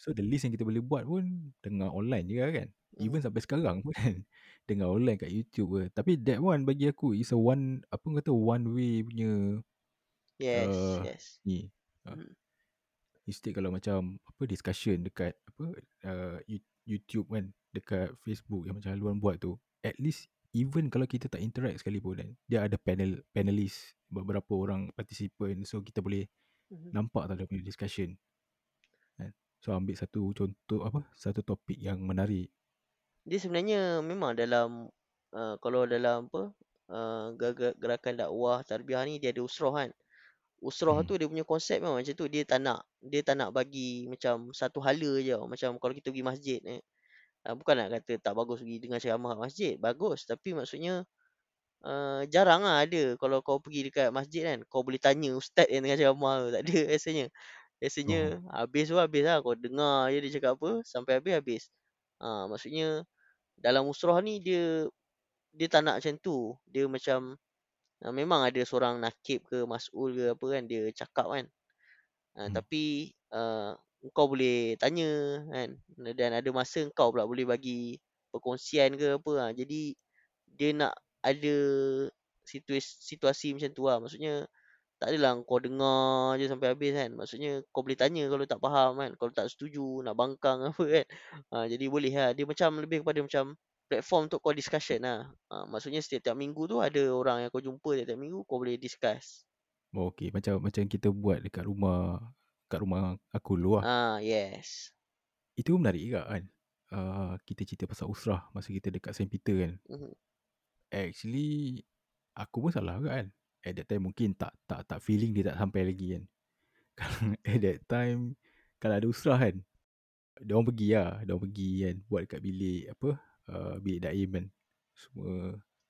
So the least yang kita boleh buat pun dengar online je kan. Even Mhm. sampai sekarang pun kan. Dengar online kat YouTube ke. Tapi that one bagi aku is a one, apa kata one way punya Yes, uh, yes. ni. Uh, Mhm. Instead kalau macam apa discussion dekat apa uh, You- YouTube kan dekat Facebook yang macam haluan buat tu at least even kalau kita tak interact sekalipun kan dia ada panel panelist beberapa orang participant so kita boleh Mhm. nampak tak dia punya discussion kan so ambil satu contoh apa satu topik yang menarik Dia sebenarnya memang dalam uh, kalau dalam apa uh, gerakan dakwah tarbiyah ni dia ada usrah kan. Usrah hmm. tu dia punya konsep memang macam tu. Dia tak nak dia tak nak bagi macam satu hala je. Macam kalau kita pergi masjid eh. Uh, bukan nak kata tak bagus pergi dengar ceramah kat masjid. Bagus. Tapi maksudnya uh, jarang lah ada. Kalau kau pergi dekat masjid kan. Kau boleh tanya ustaz yang tengah ceramah tu. Tak ada rasanya. Biasanya oh. habis tu habis lah. Kau dengar je dia cakap apa. Sampai habis habis. Ha, maksudnya dalam usrah ni dia dia tak nak macam tu. Dia macam uh, memang ada seorang nakib ke mas'ul ke apa kan dia cakap kan. Uh, hmm. tapi uh, kau boleh tanya kan dan ada masa kau pula boleh bagi perkongsian ke apa ha. Jadi dia nak ada situasi, situasi macam tu lah. Maksudnya tak adalah kau dengar je sampai habis kan. Maksudnya kau boleh tanya kalau tak faham kan. Kalau tak setuju nak bangkang apa kan. Ha, jadi boleh lah. Dia macam lebih kepada macam platform untuk kau discussion lah. Ha, maksudnya setiap-tiap minggu tu ada orang yang kau jumpa setiap minggu kau boleh discuss. oh, okay macam macam kita buat dekat rumah kat rumah aku dulu lah Ah, yes. itu menarik juga kan uh, kita cerita pasal usrah masa kita dekat St. Peter kan Mhm. Actually Aku pun salah juga kan At that time mungkin tak tak tak feeling dia tak sampai lagi kan. At that time Kalau ada usrah kan Dia orang pergi lah Dia orang pergi kan Buat dekat bilik Apa uh, Bilik daim kan. Semua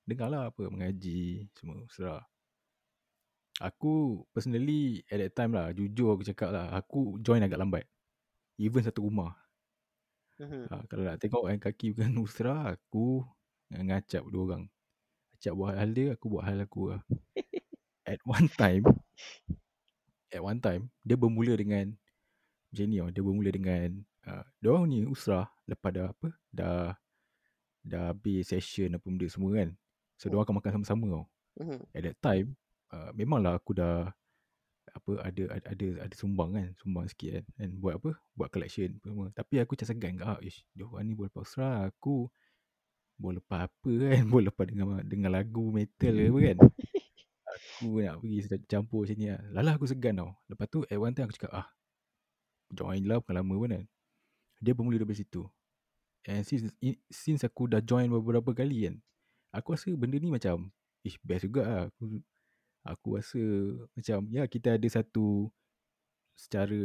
Dengar lah apa Mengaji Semua usrah. Aku Personally At that time lah Jujur aku cakap lah Aku join agak lambat. Even satu rumah. Ha, Kalau nak tengok kan Kaki bukan usrah Aku Ngacap dua orang. Acap buat hal dia Aku buat hal aku lah At one time At one time Dia bermula dengan Macam ni tau Dia bermula dengan uh, Diorang ni usrah Lepas dah apa Dah Dah habis session Apa benda semua kan. So diorang akan makan sama-sama tau. Mhm. At that time uh, Memanglah aku dah apa ada ada ada, ada sumbang kan sumbang sikit kan and buat apa buat collection apa semua. Tapi aku macam segan kat ah ish diorang ni boleh usrah aku boleh lepas apa kan boleh lepas dengar dengar lagu metal ke apa kan aku nak pergi campur macam ni lah. Lala aku segan tau. Lepas tu at one time aku cakap ah join lah bukan lama pun kan. Dia bermula dari situ. And since, since aku dah join beberapa kali kan. Aku rasa benda ni macam ish best juga lah. Aku, aku rasa macam ya kita ada satu secara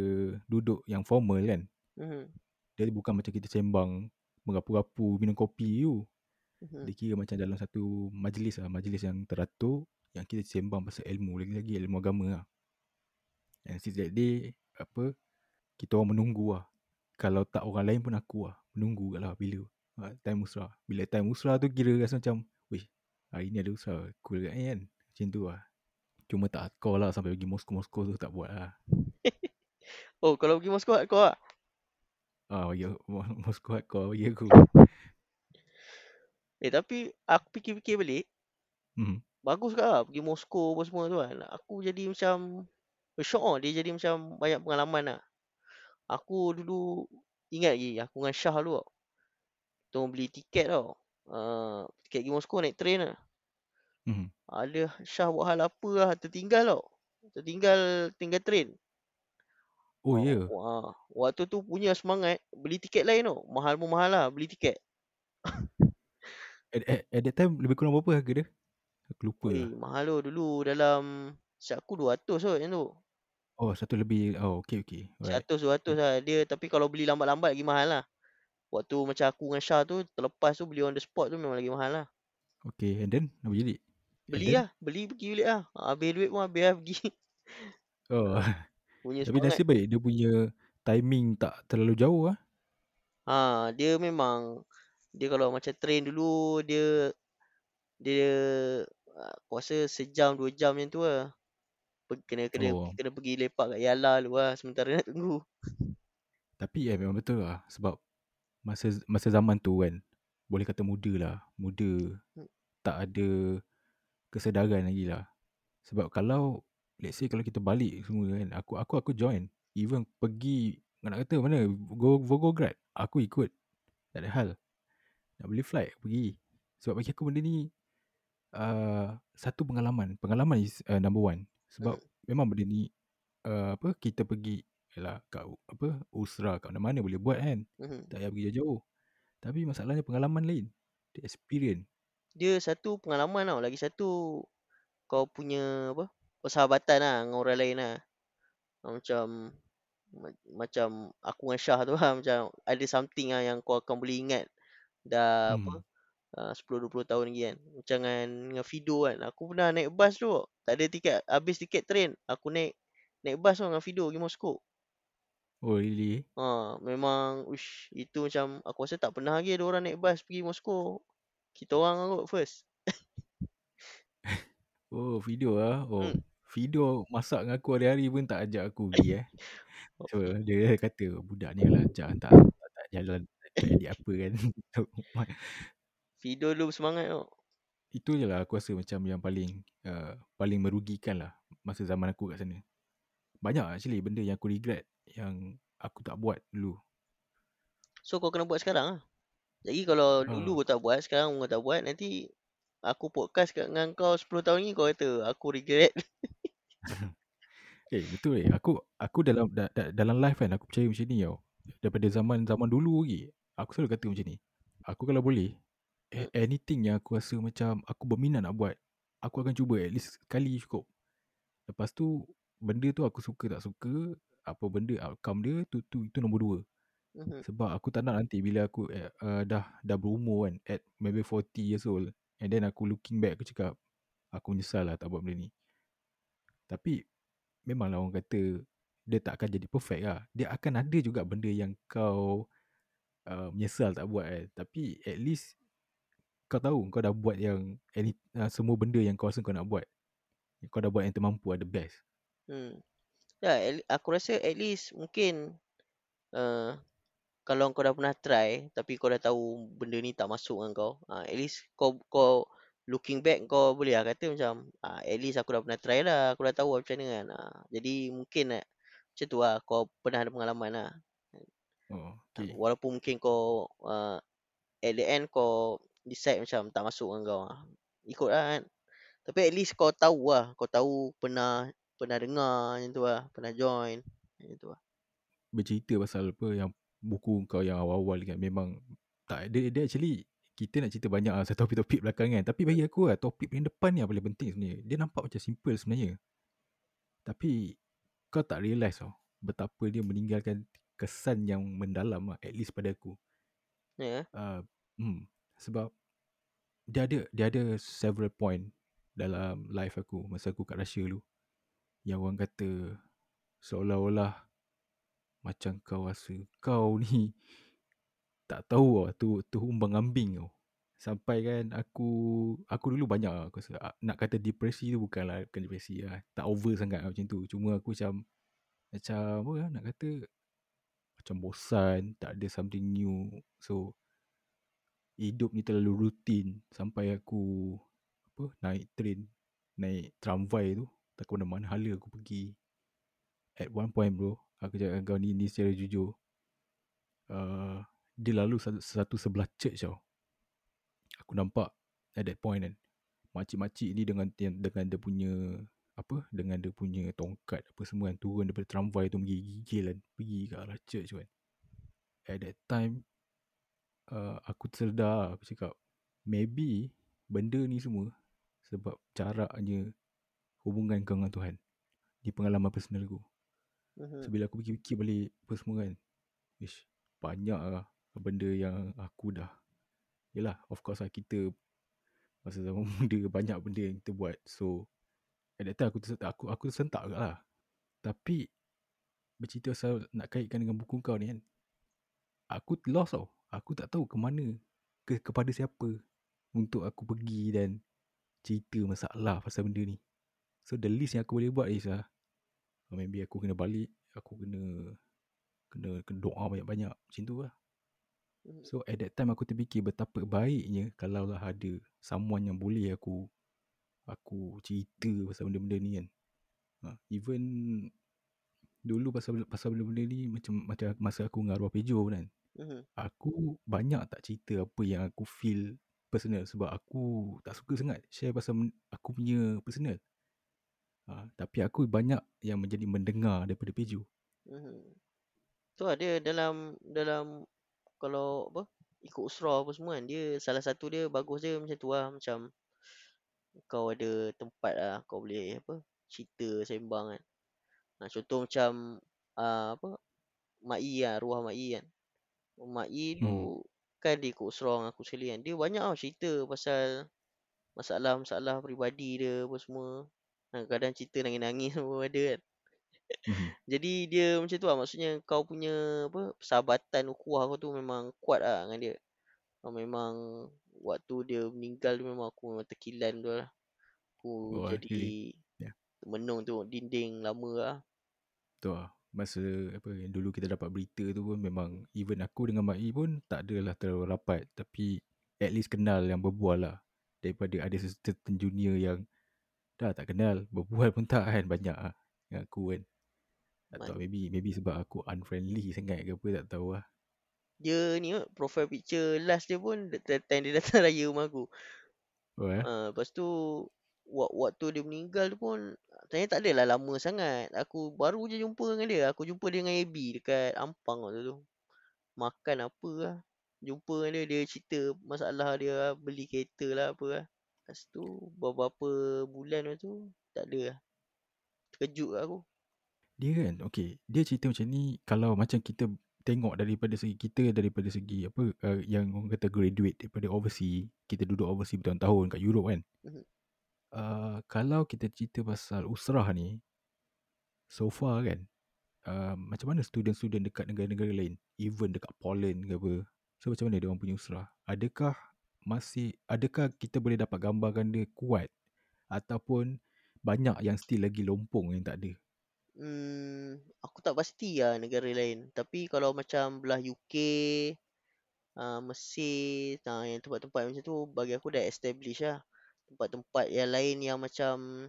duduk yang formal kan. Mhm. Dia bukan macam kita sembang merapu-rapu minum kopi tu. Mhm. Dia kira macam dalam satu majlis lah. Majlis yang teratur yang kita sembang pasal ilmu lagi-lagi ilmu agama lah. And since that day apa kita orang menunggu lah. Kalau tak orang lain pun aku lah menunggu lah bila uh, time usrah. Bila time usrah tu kira rasa macam weh hari ni ada usrah cool kan kan. Macam tu lah. Cuma tak hardcore lah sampai pergi Moskow-Moskow tu tak buat lah. Oh, kalau pergi Moskow hardcore lah. Ah, bagi aku, Moskow hardcore bagi aku. Eh, tapi aku fikir-fikir balik. Hmm. Bagus juga lah pergi Moskow apa semua tu kan. Aku jadi macam shock lah. Dia jadi macam banyak pengalaman lah. Aku dulu ingat lagi aku dengan Syah dulu tau. Kita beli tiket tau. Uh, tiket pergi Moskow naik train lah. Hmm. Ada Syah buat hal apa lah. Tertinggal tau. Tertinggal tinggal train. Oh ya. Yeah. Wah, waktu tu punya semangat beli tiket lain tau. Mahal pun mahal lah beli tiket. At, at, at that time lebih kurang berapa harga dia? Aku lupa Oi, lah. mahal tu dulu dalam Siap aku 200 kot macam tu. Oh, satu lebih. Oh, okay, okay. Alright. 100 200 lah dia tapi kalau beli lambat-lambat lagi mahal lah. Waktu macam aku dengan Syah tu terlepas tu beli on the spot tu memang lagi mahal lah. Okay, and then apa jadi? Beli then lah, beli pergi balik lah. Habis duit pun habis lah pergi. oh, punya tapi semangat. nasib baik dia punya timing tak terlalu jauh ah. Ha, dia memang dia kalau macam train dulu dia dia uh, aku rasa sejam dua jam macam tu lah. Kena kena Oh, kena pergi lepak kat Yala dulu lah sementara nak tunggu. tapi eh memang betul lah sebab masa masa zaman tu kan boleh kata muda lah. Muda Hmm. tak ada kesedaran lagi lah. Sebab kalau let's say kalau kita balik semua kan aku aku aku join even pergi nak kata mana go Volgograd aku ikut tak ada hal nak beli flight pergi sebab bagi aku benda ni uh, satu pengalaman pengalaman is uh, number one sebab Hmm. memang benda ni uh, apa kita pergi yalah kat apa usra kat mana-mana boleh buat kan Mhm. tak payah pergi jauh-jauh tapi masalahnya pengalaman lain the experience Dia satu pengalaman tau. Lagi satu kau punya apa? Persahabatan lah dengan orang lain lah. Ha, Macam ma- macam aku dengan Syah tu lah macam ada something lah yang kau akan boleh ingat dah apa hmm. Uh, 10 20 tahun lagi kan. Macam dengan dengan Fido kan. Aku pernah naik bas tu. Tak ada tiket habis tiket train. Aku naik naik bas tu dengan Fido pergi Moscow. oh really Ha, memang ush, itu macam aku rasa tak pernah lagi ada orang naik bas pergi Moscow. Kita orang kot first. oh video ah oh Hmm. video masak dengan aku hari-hari pun tak ajak aku pergi eh Oh, So fi- dia kata budak ni lah ajak tak, tak, tak jalan tak edit apa kan. Fido dulu bersemangat tau. Itu je lah aku rasa macam yang paling uh, paling merugikan lah masa zaman aku kat sana. Banyak actually benda yang aku regret yang aku tak buat dulu. So kau kena buat sekarang lah. Jadi kalau Ha. dulu kau tak buat, sekarang kau tak buat, nanti aku podcast kat dengan kau 10 tahun ni kau kata aku regret. Eh betul eh aku aku dalam da, da, dalam live kan aku percaya macam ni tau. Daripada zaman zaman dulu lagi aku selalu kata macam ni. Aku kalau boleh. A- anything yang aku rasa macam aku berminat nak buat aku akan cuba at least sekali cukup. Lepas tu benda tu aku suka tak suka apa benda outcome dia tu tu itu nombor dua. Mhm. Sebab aku tak nak nanti bila aku uh, uh, dah dah berumur kan at maybe 40 years old and then aku looking back aku cakap aku menyesal lah tak buat benda ni. Tapi memanglah orang kata dia tak akan jadi perfect lah. Dia akan ada juga benda yang kau uh, menyesal tak buat kan. Tapi at least kau tahu kau dah buat yang any, uh, semua benda yang kau rasa kau nak buat. Kau dah buat yang termampu ada best. Hmm. Ya, le- aku rasa at least mungkin uh, kalau kau dah pernah try tapi kau dah tahu benda ni tak masuk dengan kau, uh, at least kau kau looking back kau boleh lah kata macam uh, at least aku dah pernah try lah, aku dah tahu macam mana kan. Uh, jadi mungkin uh, macam tu lah kau pernah ada pengalaman lah. Oh, okay. walaupun mungkin kau uh, at the end kau decide macam tak masuk dengan kau. Uh. Ikut lah kan. Tapi at least kau tahu lah, kau tahu pernah pernah dengar macam tu lah, pernah join macam tu lah. Bercerita pasal apa yang buku kau yang awal-awal kan memang tak dia, dia actually kita nak cerita banyak lah pasal topik-topik belakang kan. Tapi bagi aku lah topik yang depan ni yang paling penting sebenarnya. Dia nampak macam simple sebenarnya. Tapi kau tak realise tau betapa dia meninggalkan kesan yang mendalam lah, at least pada aku. Ya. Yeah. Uh, hmm, sebab dia ada dia ada several point dalam life aku masa aku kat Russia dulu. Yang orang kata seolah-olah macam kau rasa kau ni tak tahu lah tu tu umbang ambing tau. Sampai kan aku aku dulu banyak lah aku rasa ah, nak kata depresi tu bukanlah bukan depresi lah. Tak over sangat lah macam tu. Cuma aku macam macam apa lah nak kata macam bosan, tak ada something new. So hidup ni terlalu rutin sampai aku apa naik train, naik tramvai tu tak ke mana-mana hala aku pergi. At one point bro, aku cakap kau ni, ni secara jujur. Uh, dia lalu satu, satu sebelah church tau. Aku nampak at that point kan. Makcik-makcik ni dengan dengan dia punya apa dengan dia punya tongkat apa semua kan turun daripada tramvai tu menggigil kan pergi ke arah church kan at that time uh, aku tersedar aku cakap maybe benda ni semua sebab jaraknya hubungan kau dengan Tuhan di pengalaman personal aku Mhm. so bila aku fikir-fikir balik apa semua kan ish banyak lah benda yang aku dah Yelah of course lah kita Masa zaman muda banyak benda yang kita buat. So at that time aku tersentak, aku, aku tersentak juga lah. Tapi bercerita pasal nak kaitkan dengan buku kau ni kan. Aku lost tau. Aku tak tahu ke mana, ke, kepada siapa untuk aku pergi dan cerita masalah pasal benda ni. So the least yang aku boleh buat is lah, maybe aku kena balik, aku kena kena, kena doa banyak-banyak macam tu lah. Mhm. So at that time aku terfikir betapa baiknya kalau lah ada someone yang boleh aku aku cerita pasal benda-benda ni kan. Ha, even dulu pasal pasal benda-benda ni macam macam masa aku dengan arwah Pejo kan. Mhm. Aku banyak tak cerita apa yang aku feel personal sebab aku tak suka sangat share pasal aku punya personal. Ha, tapi aku banyak yang menjadi mendengar daripada Pejo. Mhm. Tu lah dia dalam dalam kalau apa ikut usrah apa semua kan dia salah satu dia bagus dia macam tu lah macam kau ada tempat lah kau boleh apa cerita sembang kan. Ha, contoh macam uh, apa Mak I lah, ruah Mak I kan. Mak I tu Hmm. kan dia ikut dengan aku sekali kan. Dia banyak tau cerita pasal masalah-masalah peribadi dia apa semua. Kadang-kadang cerita nangis-nangis pun ada kan. Mhm. Jadi dia macam tu lah maksudnya kau punya apa persahabatan ukhuwah kau tu memang kuat lah dengan dia. Kau memang waktu dia meninggal tu memang aku memang terkilan tu lah. Aku Oh, jadi really? Yeah. menung tengok dinding lama lah. Tu lah. Masa apa yang dulu kita dapat berita tu pun memang even aku dengan Mak I pun tak adalah terlalu rapat tapi at least kenal yang berbual lah. Daripada ada certain junior yang dah tak kenal, berbual pun tak kan banyak lah dengan aku kan. Tak tahu maybe maybe sebab aku unfriendly sangat ke apa tak tahu lah. Dia ni profile picture last dia pun time dia datang raya rumah aku. Oh eh? Ha, lepas tu wak- waktu dia meninggal tu pun Tanya tak adalah lama sangat. Aku baru je jumpa dengan dia. Aku jumpa dia dengan AB dekat Ampang waktu tu. Makan apa lah. Jumpa dengan dia, dia cerita masalah dia lah, beli kereta lah apa lah. Lepas tu beberapa bulan lepas tu tak ada lah. Terkejut lah aku. Dia kan okay dia cerita macam ni kalau macam kita tengok daripada segi kita daripada segi apa uh, yang orang kata graduate daripada overseas kita duduk overseas bertahun-tahun kat Europe kan Mhm. Uh, kalau kita cerita pasal usrah ni so far kan uh, macam mana student-student dekat negara-negara lain even dekat Poland ke apa so macam mana dia orang punya usrah adakah masih adakah kita boleh dapat gambarkan dia kuat ataupun banyak yang still lagi lompong yang tak ada Hmm, aku tak pasti lah negara lain. Tapi kalau macam belah UK, uh, Mesir, uh, yang tempat-tempat macam tu bagi aku dah establish lah. Tempat-tempat yang lain yang macam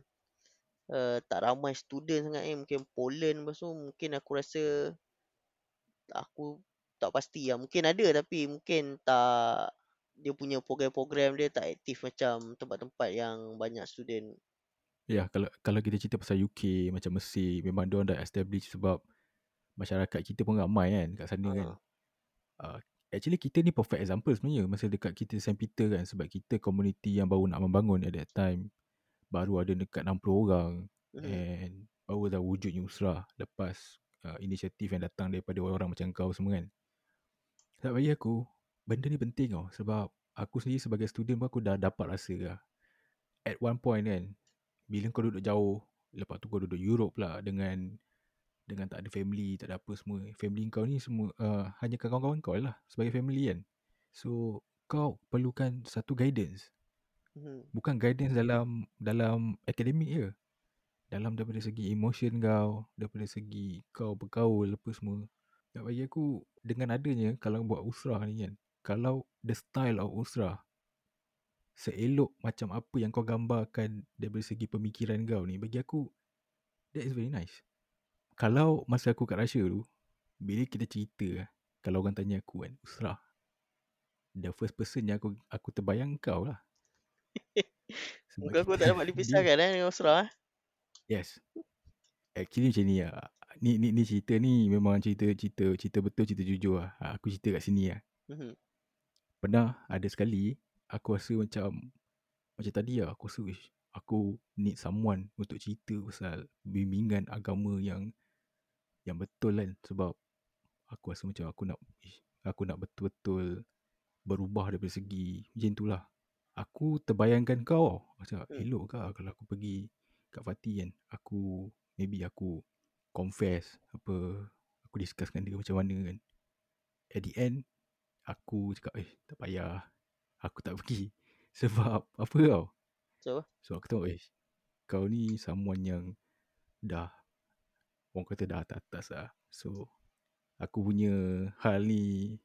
uh, tak ramai student sangat ni. Mungkin Poland lepas tu mungkin aku rasa aku tak pasti lah. Mungkin ada tapi mungkin tak dia punya program-program dia tak aktif macam tempat-tempat yang banyak student. Ya, kalau kalau kita cerita pasal UK macam Mesir, memang dia dah establish sebab masyarakat kita pun ramai kan kat sana kan. Ha. Uh, actually kita ni perfect example sebenarnya masa dekat kita St. Peter kan sebab kita community yang baru nak membangun at that time. Baru ada dekat 60 orang Mhm. and baru dah wujudnya usrah lepas uh, inisiatif yang datang daripada orang-orang macam kau semua kan. Sebab bagi aku, benda ni penting tau sebab aku sendiri sebagai student pun aku dah dapat rasa lah. At one point kan, bila kau duduk jauh, lepas tu kau duduk Europe pula dengan dengan tak ada family, tak ada apa semua. Family kau ni semua uh, hanya kawan-kawan kau lah sebagai family kan. So kau perlukan satu guidance. Mhm. Bukan guidance dalam dalam akademik je. Dalam daripada segi emotion kau, daripada segi kau bergaul apa semua. Tak bagi aku dengan adanya kalau buat usrah ni kan. Kalau the style of usrah seelok macam apa yang kau gambarkan daripada segi pemikiran kau ni bagi aku that is very nice. Kalau masa aku kat Russia tu bila kita cerita kalau orang tanya aku kan usrah the first person yang aku aku terbayang kau lah. Sebab aku kita- tak dapat dipisahkan eh dengan Usrah eh. Yes. Actually macam ni lah. Ni, ni, ni cerita ni memang cerita cerita cerita betul cerita jujur lah. Ha, Aku cerita kat sini lah. Mhm. Pernah ada sekali aku rasa macam macam tadi lah aku rasa "Ish, aku need someone untuk cerita pasal bimbingan agama yang yang betul kan sebab aku rasa macam aku nak aku nak betul-betul berubah daripada segi macam tu lah. Aku terbayangkan kau cakap Hmm. elok ke kalau aku pergi kat Fati kan. Aku maybe aku confess apa aku discuss dengan dia macam mana kan. At the end aku cakap eh tak payah. Aku tak pergi. Sebab apa tau. So, So aku tengok eh kau ni someone yang dah orang kata dah atas-atas lah. So aku punya hal ni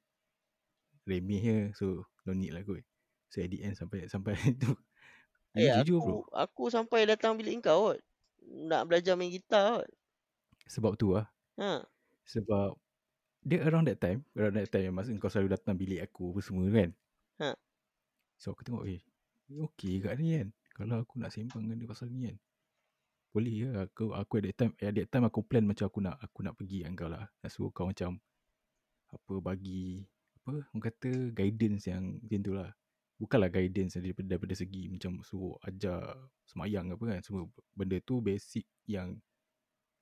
remeh je. So no need lah kot. So at the end sampai sampai tu. eh Ini jujur bro. aku aku sampai datang bilik kau kot. Nak belajar main gitar kot. Sebab tu lah. Ha. Sebab dia around that time, around that time masa kau selalu datang bilik aku apa semua kan. Ha. So aku tengok eh, ni okey kat ni kan. Kalau aku nak sembang dengan dia pasal ni kan. Boleh ya aku aku at that time at that time aku plan macam aku nak aku nak pergi dengan kau lah. Nak suruh kau macam apa bagi apa orang kata guidance yang macam tu lah. Bukanlah guidance daripada, daripada segi macam suruh ajar semayang apa kan. Semua benda tu basic yang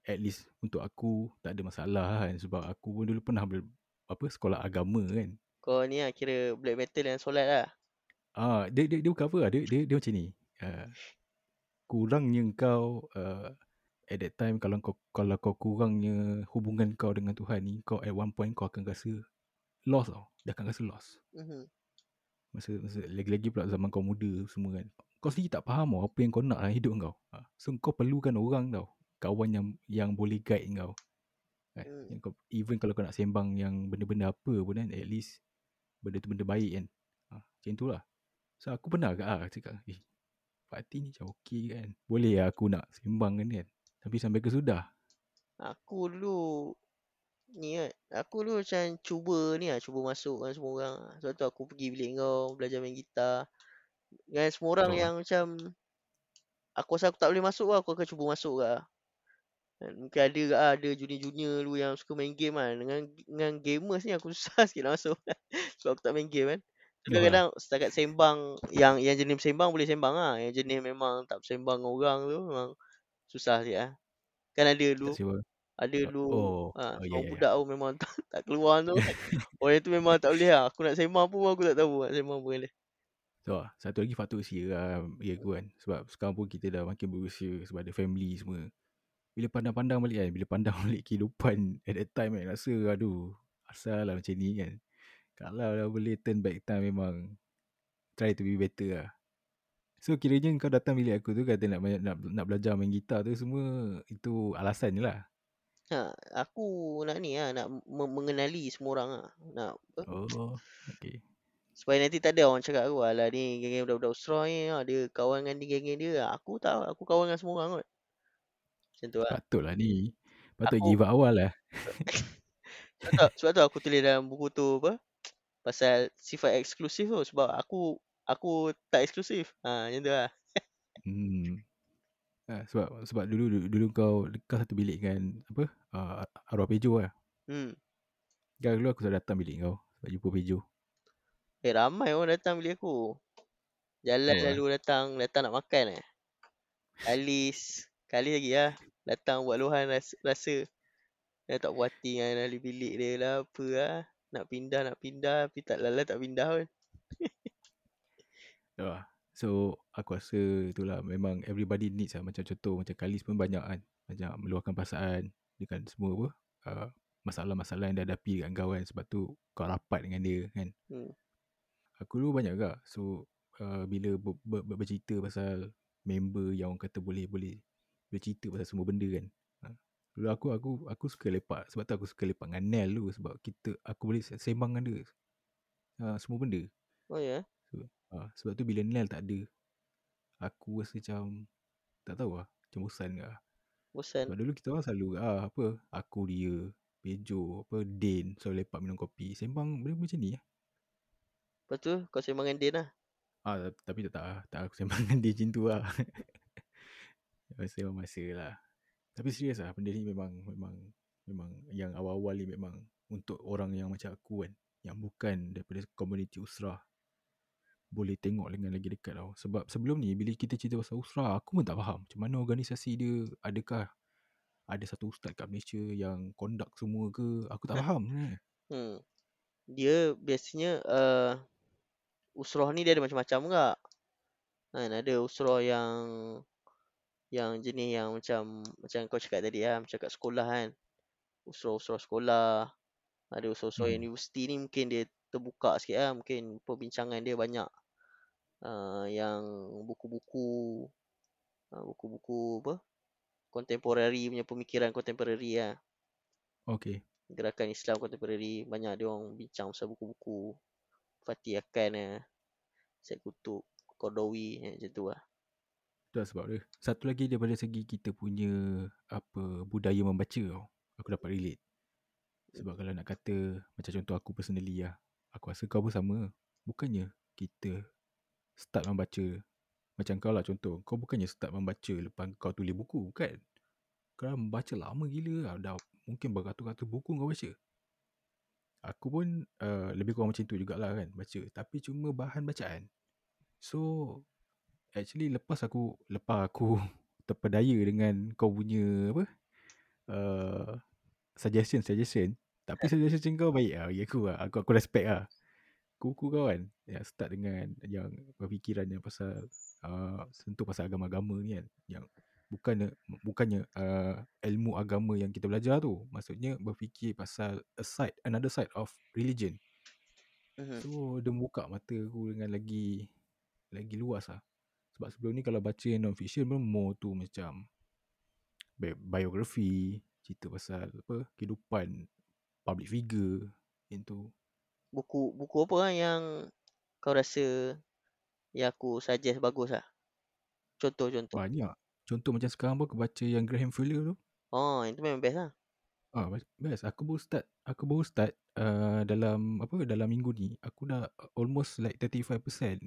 at least untuk aku tak ada masalah kan. Sebab aku pun dulu pernah ber, apa sekolah agama kan. Kau ni lah kira black metal dan solat lah. Ah, dia dia, dia bukan apa lah. Dia, dia, dia macam ni. Uh, kurangnya kau uh, at that time kalau kau kalau kau kurangnya hubungan kau dengan Tuhan ni, kau at one point kau akan rasa lost tau. Dia akan rasa lost. Mhm. Masa, masa lagi-lagi pula zaman kau muda semua kan. Kau sendiri tak faham tau apa yang kau nak dalam hidup kau. Ha. So kau perlukan orang tau. Kawan yang yang boleh guide kau. Kan? Hmm. Yang kau, even kalau kau nak sembang yang benda-benda apa pun kan. At least benda tu benda baik kan. Ha. Macam tu lah. So aku pernah agak lah cakap. Eh Fatih ni macam okey kan. Boleh lah aku nak sembang kan kan. Tapi sampai ke sudah. Aku dulu ni kan. Aku dulu macam cuba ni lah. Cuba masuk dengan semua orang. Sebab tu aku pergi bilik kau. Belajar main gitar. Dengan semua orang Oh. yang macam. Aku rasa aku tak boleh masuk lah. Aku akan cuba masuk lah. Dan Mungkin ada ke. Ada junior-junior dulu yang suka main game kan. Dengan dengan gamers ni aku susah sikit nak masuk. Sebab aku tak main game kan. Kadang-kadang setakat sembang. Yang yang jenis sembang boleh sembang lah. Yang jenis memang tak sembang dengan orang tu. Memang susah sikit lah. Kan ada dulu. Ada dulu Oh. ha, Oh, ya, seorang ya. budak tu memang tak, tak keluar tu. Orang tu memang tak boleh lah. Aku nak sembang pun aku tak tahu nak sembang apa dia. So, satu lagi faktor usia lah. Ya aku kan. Sebab sekarang pun kita dah makin berusia. Sebab ada family semua. Bila pandang-pandang balik kan. Bila pandang balik kehidupan at that time kan. Rasa aduh. Asal lah macam ni kan. Kalau dah boleh turn back time memang. Try to be better lah. So kiranya kau datang bilik aku tu kata nak, nak, nak belajar main gitar tu semua. Itu alasan je lah. Ha, aku nak ni lah. Nak me- mengenali semua orang lah. Nak apa? Oh. Okay. Supaya nanti tak ada orang cakap aku. Alah ni geng-geng budak-budak Usra ni. Ha, dia kawan dengan ni geng-geng dia. Aku tak. Aku kawan dengan semua orang kot. Macam tu lah. Patut lah ni. Patut Aku- give up awal lah. Sebab tu, sebab tu aku tulis dalam buku tu apa? Pasal sifat eksklusif tu. Sebab aku aku tak eksklusif. Ha, macam tu lah. Hmm. Ha, sebab sebab dulu dulu, dulu kau kau satu bilik dengan apa? Uh, arwah Pejo lah. Hmm. Kan dulu aku selalu datang bilik kau sebab jumpa Pejo. Eh ramai orang datang bilik aku. Jalan Oh, lalu datang, datang nak makan eh. Kalis, Kalis lagi lah. Datang buat luahan rasa, rasa. Dia tak puas hati dengan ahli bilik dia lah apa lah. Nak pindah, nak pindah. Tapi tak lala tak pindah pun. Ya. So aku rasa itulah memang everybody needs lah macam contoh macam Kalis pun banyak kan. Banyak meluahkan perasaan dengan semua apa? Uh, masalah-masalah yang dia hadapi dengan kau kan sebab tu kau rapat dengan dia kan. Hmm. Aku dulu banyak juga. So uh, bila ber, ber, ber, bercerita pasal member yang orang kata boleh boleh bercerita pasal semua benda kan. Dulu aku aku aku suka lepak sebab tu aku suka lepak dengan Nel dulu sebab kita aku boleh sembang dengan dia. Uh, semua benda. Oh ya. So, uh, sebab tu bila Nel tak ada aku rasa macam tak tahu lah macam bosan ke. Bosan. Sebab dulu kita orang selalu ah apa aku dia Bejo apa Din selalu lepak minum kopi sembang benda macam ni lah. Lepas tu kau sembang dengan Din lah. Ah, tapi tak tak, lah. tak aku sembang dengan dia macam tu lah. masa masa lah. Tapi serius lah benda ni memang memang memang yang awal-awal ni memang untuk orang yang macam aku kan yang bukan daripada komuniti usrah boleh tengok dengan lagi dekat tau. Sebab sebelum ni bila kita cerita pasal usrah aku pun tak faham macam mana organisasi dia adakah ada satu ustaz kat Malaysia yang conduct semua ke aku tak faham sebenarnya. Hmm. Dia biasanya uh, usrah ni dia ada macam-macam enggak? Kan ada usrah yang yang jenis yang macam macam kau cakap tadi lah, macam kat sekolah kan. Usrah-usrah sekolah, ada usrah-usrah Hmm. universiti ni mungkin dia terbuka sikit lah, mungkin perbincangan dia banyak uh, yang buku-buku uh, buku-buku apa contemporary punya pemikiran contemporary lah. Okay. Gerakan Islam contemporary banyak dia orang bincang pasal buku-buku Fatih Akan eh, Syed Kutub, Qardawi eh, macam tu lah. Itu lah sebab dia. Satu lagi daripada segi kita punya apa budaya membaca tau. Aku dapat relate. Sebab kalau nak kata macam contoh aku personally lah. Aku rasa kau pun sama. Bukannya kita start membaca macam kau lah contoh. Kau bukannya start membaca lepas kau tulis buku. Bukan. Kau membaca lama gila lah. Dah mungkin beratus-ratus buku kau baca. Aku pun uh, lebih kurang macam tu jugalah kan baca. Tapi cuma bahan bacaan. So actually lepas aku lepas aku terpedaya dengan kau punya apa uh, suggestion suggestion. Tapi suggestion kau baik lah bagi aku lah. Aku, aku respect lah. Kuku kau kan yang start dengan yang berfikiran yang pasal uh, sentuh pasal agama-agama ni kan. Yang bukannya bukannya uh, ilmu agama yang kita belajar tu. Maksudnya berfikir pasal a side another side of religion. Mhm. so dia membuka mata aku dengan lagi lagi luas lah sebab sebelum ni kalau baca non-fiction pun more tu macam bi- biografi, cerita pasal apa kehidupan public figure itu. Buku buku apa lah yang kau rasa yang aku suggest bagus lah? Contoh-contoh. Banyak. Contoh macam sekarang pun aku baca yang Graham Fuller tu. Oh, itu memang best lah. Ah, bas- best. Aku baru start. Aku baru start uh, dalam apa dalam minggu ni. Aku dah almost like 35%.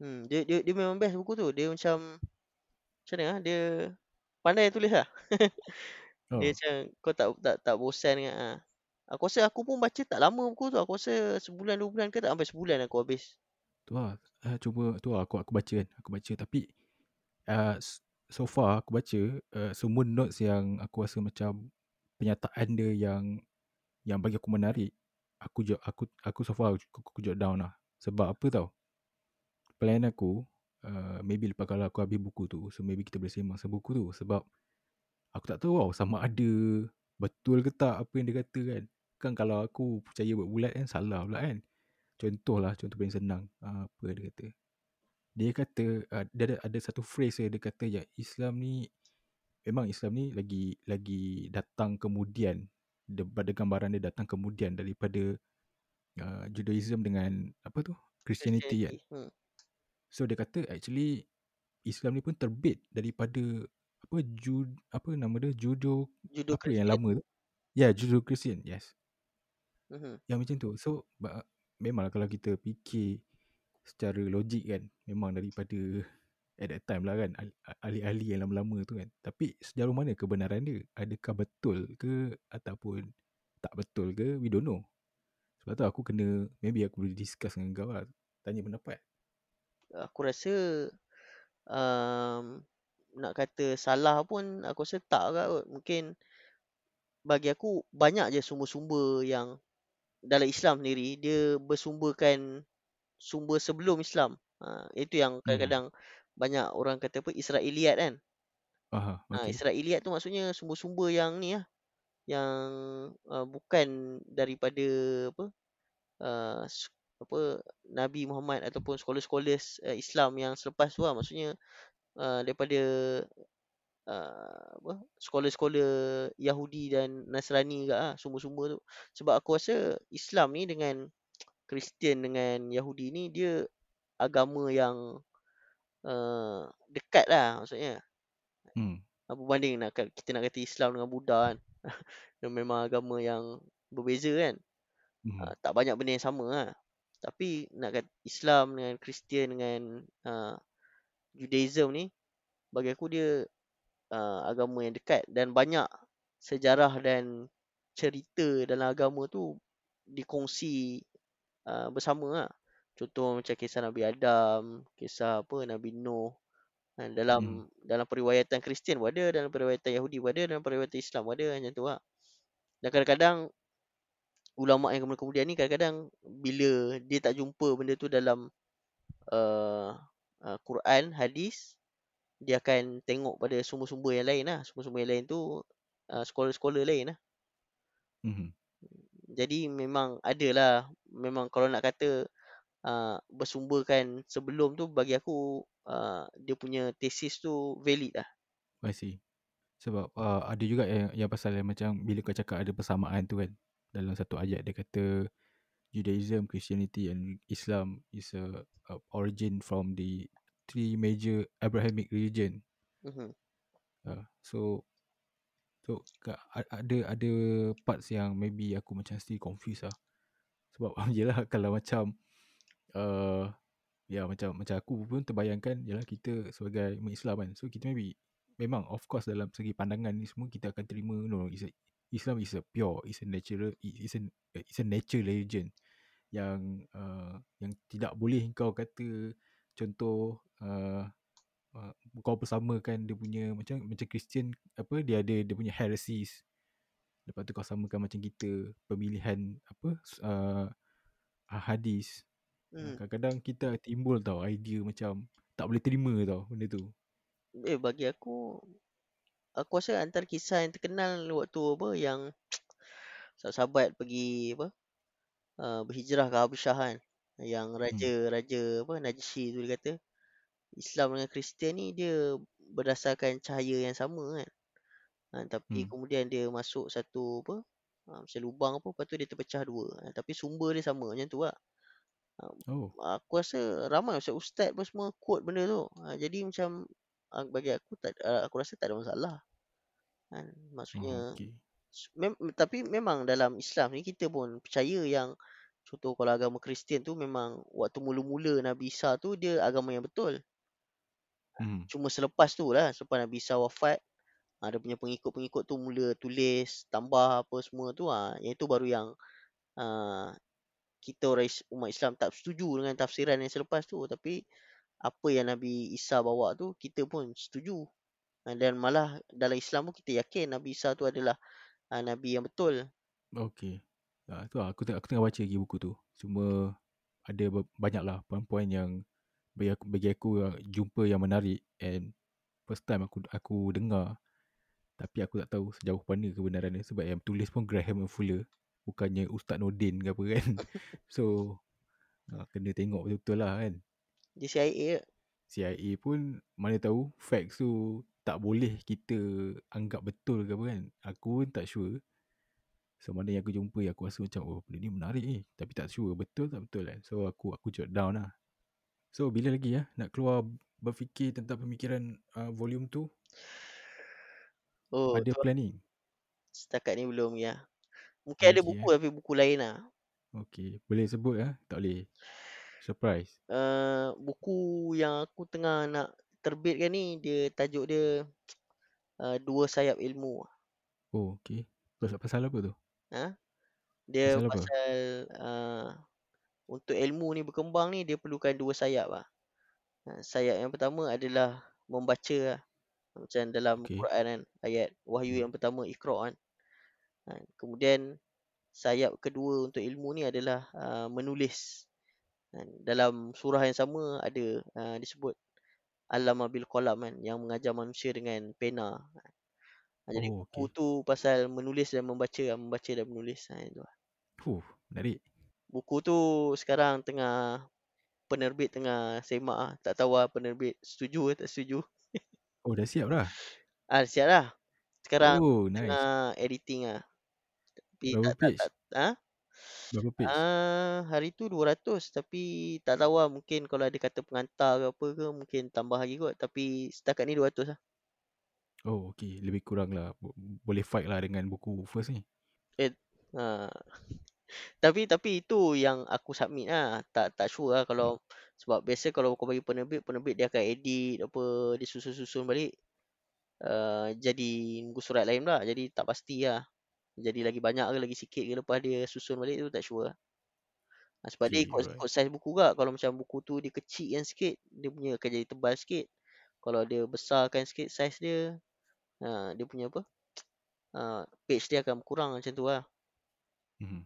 Hmm, dia, dia dia memang best buku tu. Dia macam macam mana ah? Dia pandai tulis lah. Oh, Dia macam kau tak tak tak bosan dengan ah. Aku rasa aku pun baca tak lama buku tu. Aku rasa sebulan dua bulan ke tak sampai sebulan aku habis. tu lah. Uh, cuba tu lah aku aku baca kan. Aku baca tapi uh, s- so far aku baca uh, semua notes yang aku rasa macam penyataan dia yang yang bagi aku menarik. Aku jot aku aku so far aku, aku jot down lah. Sebab apa tau? Plan aku uh, maybe lepas kalau aku habis buku tu, so maybe kita boleh sembang pasal buku tu sebab aku tak tahu tau sama ada betul ke tak apa yang dia kata kan. Kan kalau aku percaya buat-bulat kan salah pula kan. Contoh lah, contoh paling senang. Uh, apa dia kata? Dia kata, uh, dia ada, ada satu phrase dia, kata yang Islam ni, memang Islam ni lagi lagi datang kemudian. Daripada gambaran dia datang kemudian daripada uh, Judaism dengan apa tu? Christianity kan. Hmm. So dia kata actually Islam ni pun terbit daripada apa Jud apa nama dia Judo Judo apa yang lama tu? Ya, yeah, Judo Christian. Yes. Mhm. Yang macam tu. So ba- memanglah kalau kita fikir secara logik kan, memang daripada at that time lah kan ahli- ahli-ahli yang lama-lama tu kan. Tapi sejauh mana kebenaran dia? Adakah betul ke ataupun tak betul ke? We don't know. Sebab tu aku kena maybe aku boleh discuss dengan kau lah. Tanya pendapat. Aku rasa um, nak kata salah pun aku rasa tak kot. Mungkin bagi aku banyak je sumber-sumber yang dalam Islam sendiri dia bersumberkan sumber sebelum Islam. Ha, itu yang Hmm. kadang-kadang banyak orang kata apa Israiliyat kan. Aha, Ha, okay. Israiliyat tu maksudnya sumber-sumber yang ni lah. Yang uh, bukan daripada apa uh, apa Nabi Muhammad ataupun scholars-scholars uh, Islam yang selepas tu lah. Maksudnya uh, daripada uh, apa scholar-scholar Yahudi dan Nasrani juga lah sumber-sumber tu. Sebab aku rasa Islam ni dengan Kristian dengan Yahudi ni dia agama yang uh, dekat lah maksudnya. Hmm. Apa banding nak kita nak kata Islam dengan Buddha kan. Dia memang agama yang berbeza kan. Hmm. Uh, tak banyak benda yang sama lah. Tapi nak kata Islam dengan Kristian dengan uh, Judaism ni bagi aku dia uh, agama yang dekat dan banyak sejarah dan cerita dalam agama tu dikongsi uh, bersama lah. Contoh macam kisah Nabi Adam, kisah apa Nabi Nuh. Kan, dalam Hmm. dalam periwayatan Kristian pun ada, dalam periwayatan Yahudi pun ada, dalam periwayatan Islam pun ada macam tu lah. Dan kadang-kadang ulama yang kemudian-kemudian ni kadang-kadang bila dia tak jumpa benda tu dalam uh, uh, Quran, hadis, dia akan tengok pada sumber-sumber yang lain lah. Sumber-sumber yang lain tu uh, scholar-scholar lain lah. Mhm. Jadi memang adalah memang kalau nak kata uh, bersumberkan sebelum tu bagi aku uh, dia punya thesis tu valid lah. I see. Sebab uh, ada juga yang, yang pasal yang macam bila kau cakap ada persamaan tu kan. Dalam satu ayat dia kata Judaism, Christianity and Islam is a, a origin from the three major Abrahamic religion. Mhm. Uh, so so ada ada parts yang maybe aku macam still confused lah. Sebab yelah kalau macam uh, ya macam macam aku pun terbayangkan yalah kita sebagai umat Islam kan. So kita maybe memang of course dalam segi pandangan ni semua kita akan terima no a, Islam is a pure is a natural is a is a nature religion yang uh, yang tidak boleh kau kata contoh uh, uh, kau bersamakan dia punya macam macam Christian apa dia ada dia punya heresies. Lepas tu kau samakan macam kita pemilihan apa uh, hadis. Hmm. kadang-kadang kita timbul tau idea macam tak boleh terima tau benda tu. Eh bagi aku aku rasa antara kisah yang terkenal waktu apa yang sahabat-sahabat pergi apa uh, berhijrah ke Habasyah kan. Yang raja-raja apa Najshi tu dia kata Islam dengan Kristian ni dia berdasarkan cahaya yang sama kan. Ha, tapi Hmm. kemudian dia masuk satu apa ha, macam lubang apa lepas tu dia terpecah dua. Ha, tapi sumber dia sama macam tu lah. oh Aku rasa ramai ustaz-ustaz pun semua quote benda tu. Ha, jadi macam ah, bagi aku tak ah, aku rasa tak ada masalah. Kan? oh, Maksudnya okay. mem, tapi memang dalam Islam ni kita pun percaya yang contoh kalau agama Kristian tu memang waktu mula-mula Nabi Isa tu dia agama yang betul. Hmm. Cuma selepas tu lah selepas Nabi Isa wafat ada punya pengikut-pengikut tu mula tulis tambah apa semua tu ah yang itu baru yang uh, kita orang umat Islam tak setuju dengan tafsiran yang selepas tu tapi apa yang Nabi Isa bawa tu kita pun setuju Ah, dan malah dalam Islam pun kita yakin Nabi Isa tu adalah uh, Nabi yang betul Okay. Ha, tu lah, aku, tengah, aku tengah baca lagi buku tu. Cuma ada be- banyak lah poin-poin yang bagi aku, bagi aku uh, jumpa yang menarik and first time aku aku dengar tapi aku tak tahu sejauh mana kebenaran dia sebab yang tulis pun Graham Fuller bukannya Ustaz Nordin ke apa kan. so uh, kena tengok betul-betul lah kan. Dia CIA ke? CIA pun mana tahu facts tu tak boleh kita anggap betul ke apa kan. Aku pun tak sure. So mana yang aku jumpa aku rasa macam oh benda ni menarik ni. Tapi tak sure betul tak betul kan. So aku aku jot down lah. So bila lagi ya nak keluar berfikir tentang pemikiran uh, volume tu oh ada tu planning. setakat ni belum ya mungkin Belum ada buku eh? tapi buku lain lah Okay boleh sebut ya tak boleh. Surprise. uh, buku yang aku tengah nak terbitkan ni dia tajuk dia uh, dua sayap ilmu Oh okay. Pasal, pasal apa tu? ha dia Pasal apa? pasal uh, untuk ilmu ni berkembang ni dia perlukan dua sayap lah. Sayap yang pertama adalah membaca lah. Macam dalam Okay. Quran kan ayat wahyu Hmm. yang pertama Iqra kan. Ha, kemudian sayap kedua untuk ilmu ni adalah uh, menulis. Ha, dalam surah yang sama ada uh, disebut Allama bil qalam kan yang mengajar manusia dengan pena. Ha, jadi Oh buku okay. tu pasal menulis dan membaca, membaca dan menulis. Ha, itu. lah. Fuh menarik. Buku tu sekarang tengah penerbit tengah semak ah. Tak tahu lah penerbit setuju ke tak setuju. Oh dah siap dah. Ah siap dah. Sekarang Oh nice. tengah editing ah. Tapi Berapa tak tak page? tak ha? Berapa page? Ah hari tu 200 tapi tak tahu lah mungkin kalau ada kata pengantar ke apa ke mungkin tambah lagi kot tapi setakat ni 200 lah. Oh okay lebih kurang lah Bo- boleh fight lah dengan buku first ni. Eh ha. Tapi tapi itu yang aku submit lah. Tak tak sure lah kalau sebab biasa kalau kau bagi penerbit penerbit dia akan edit apa dia susun-susun balik. Uh, jadi muka surat lain pula. Jadi tak pasti lah. Jadi lagi banyak ke lagi sikit ke lepas dia susun balik tu tak sure lah. Ha, sebab dia Okay ikut, alright. ikut saiz buku juga. Kalau macam buku tu dia kecilkan sikit, dia punya akan jadi tebal sikit. Kalau dia besarkan sikit saiz dia, ha, dia punya apa? Ha, page dia akan kurang macam tu lah. Mhm.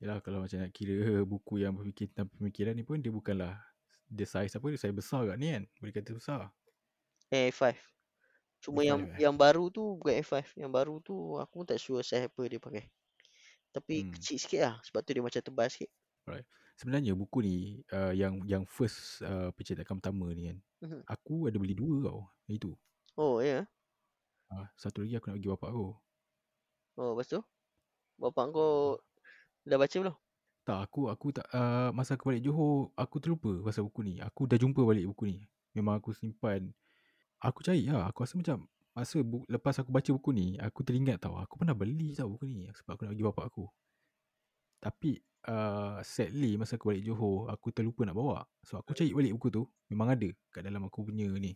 Yalah kalau macam nak kira buku yang berfikir tentang pemikiran ni pun dia bukanlah dia saiz apa dia saiz besar kat ni kan. Boleh kata besar. Eh A5. Cuma A5 yang eh. yang baru tu bukan A5. Yang baru tu aku pun tak sure size apa dia pakai. Tapi Hmm. kecil sikit lah. Sebab tu dia macam tebal sikit. Sebenarnya buku ni uh, yang yang first uh, pencetakan pertama ni kan. Mhm. Aku ada beli dua tau. Itu. Oh ya. Yeah. Uh, satu lagi aku nak bagi bapak aku. Oh lepas tu? Bapak kau dah baca belum? Tak, aku aku tak uh, masa aku balik Johor, aku terlupa pasal buku ni. Aku dah jumpa balik buku ni. Memang aku simpan. Aku cari lah. Aku rasa macam masa bu- lepas aku baca buku ni, aku teringat tau. Aku pernah beli tau buku ni sebab aku nak bagi bapak aku. Tapi uh, sadly masa aku balik Johor, aku terlupa nak bawa. So aku cari balik buku tu, memang ada kat dalam aku punya ni.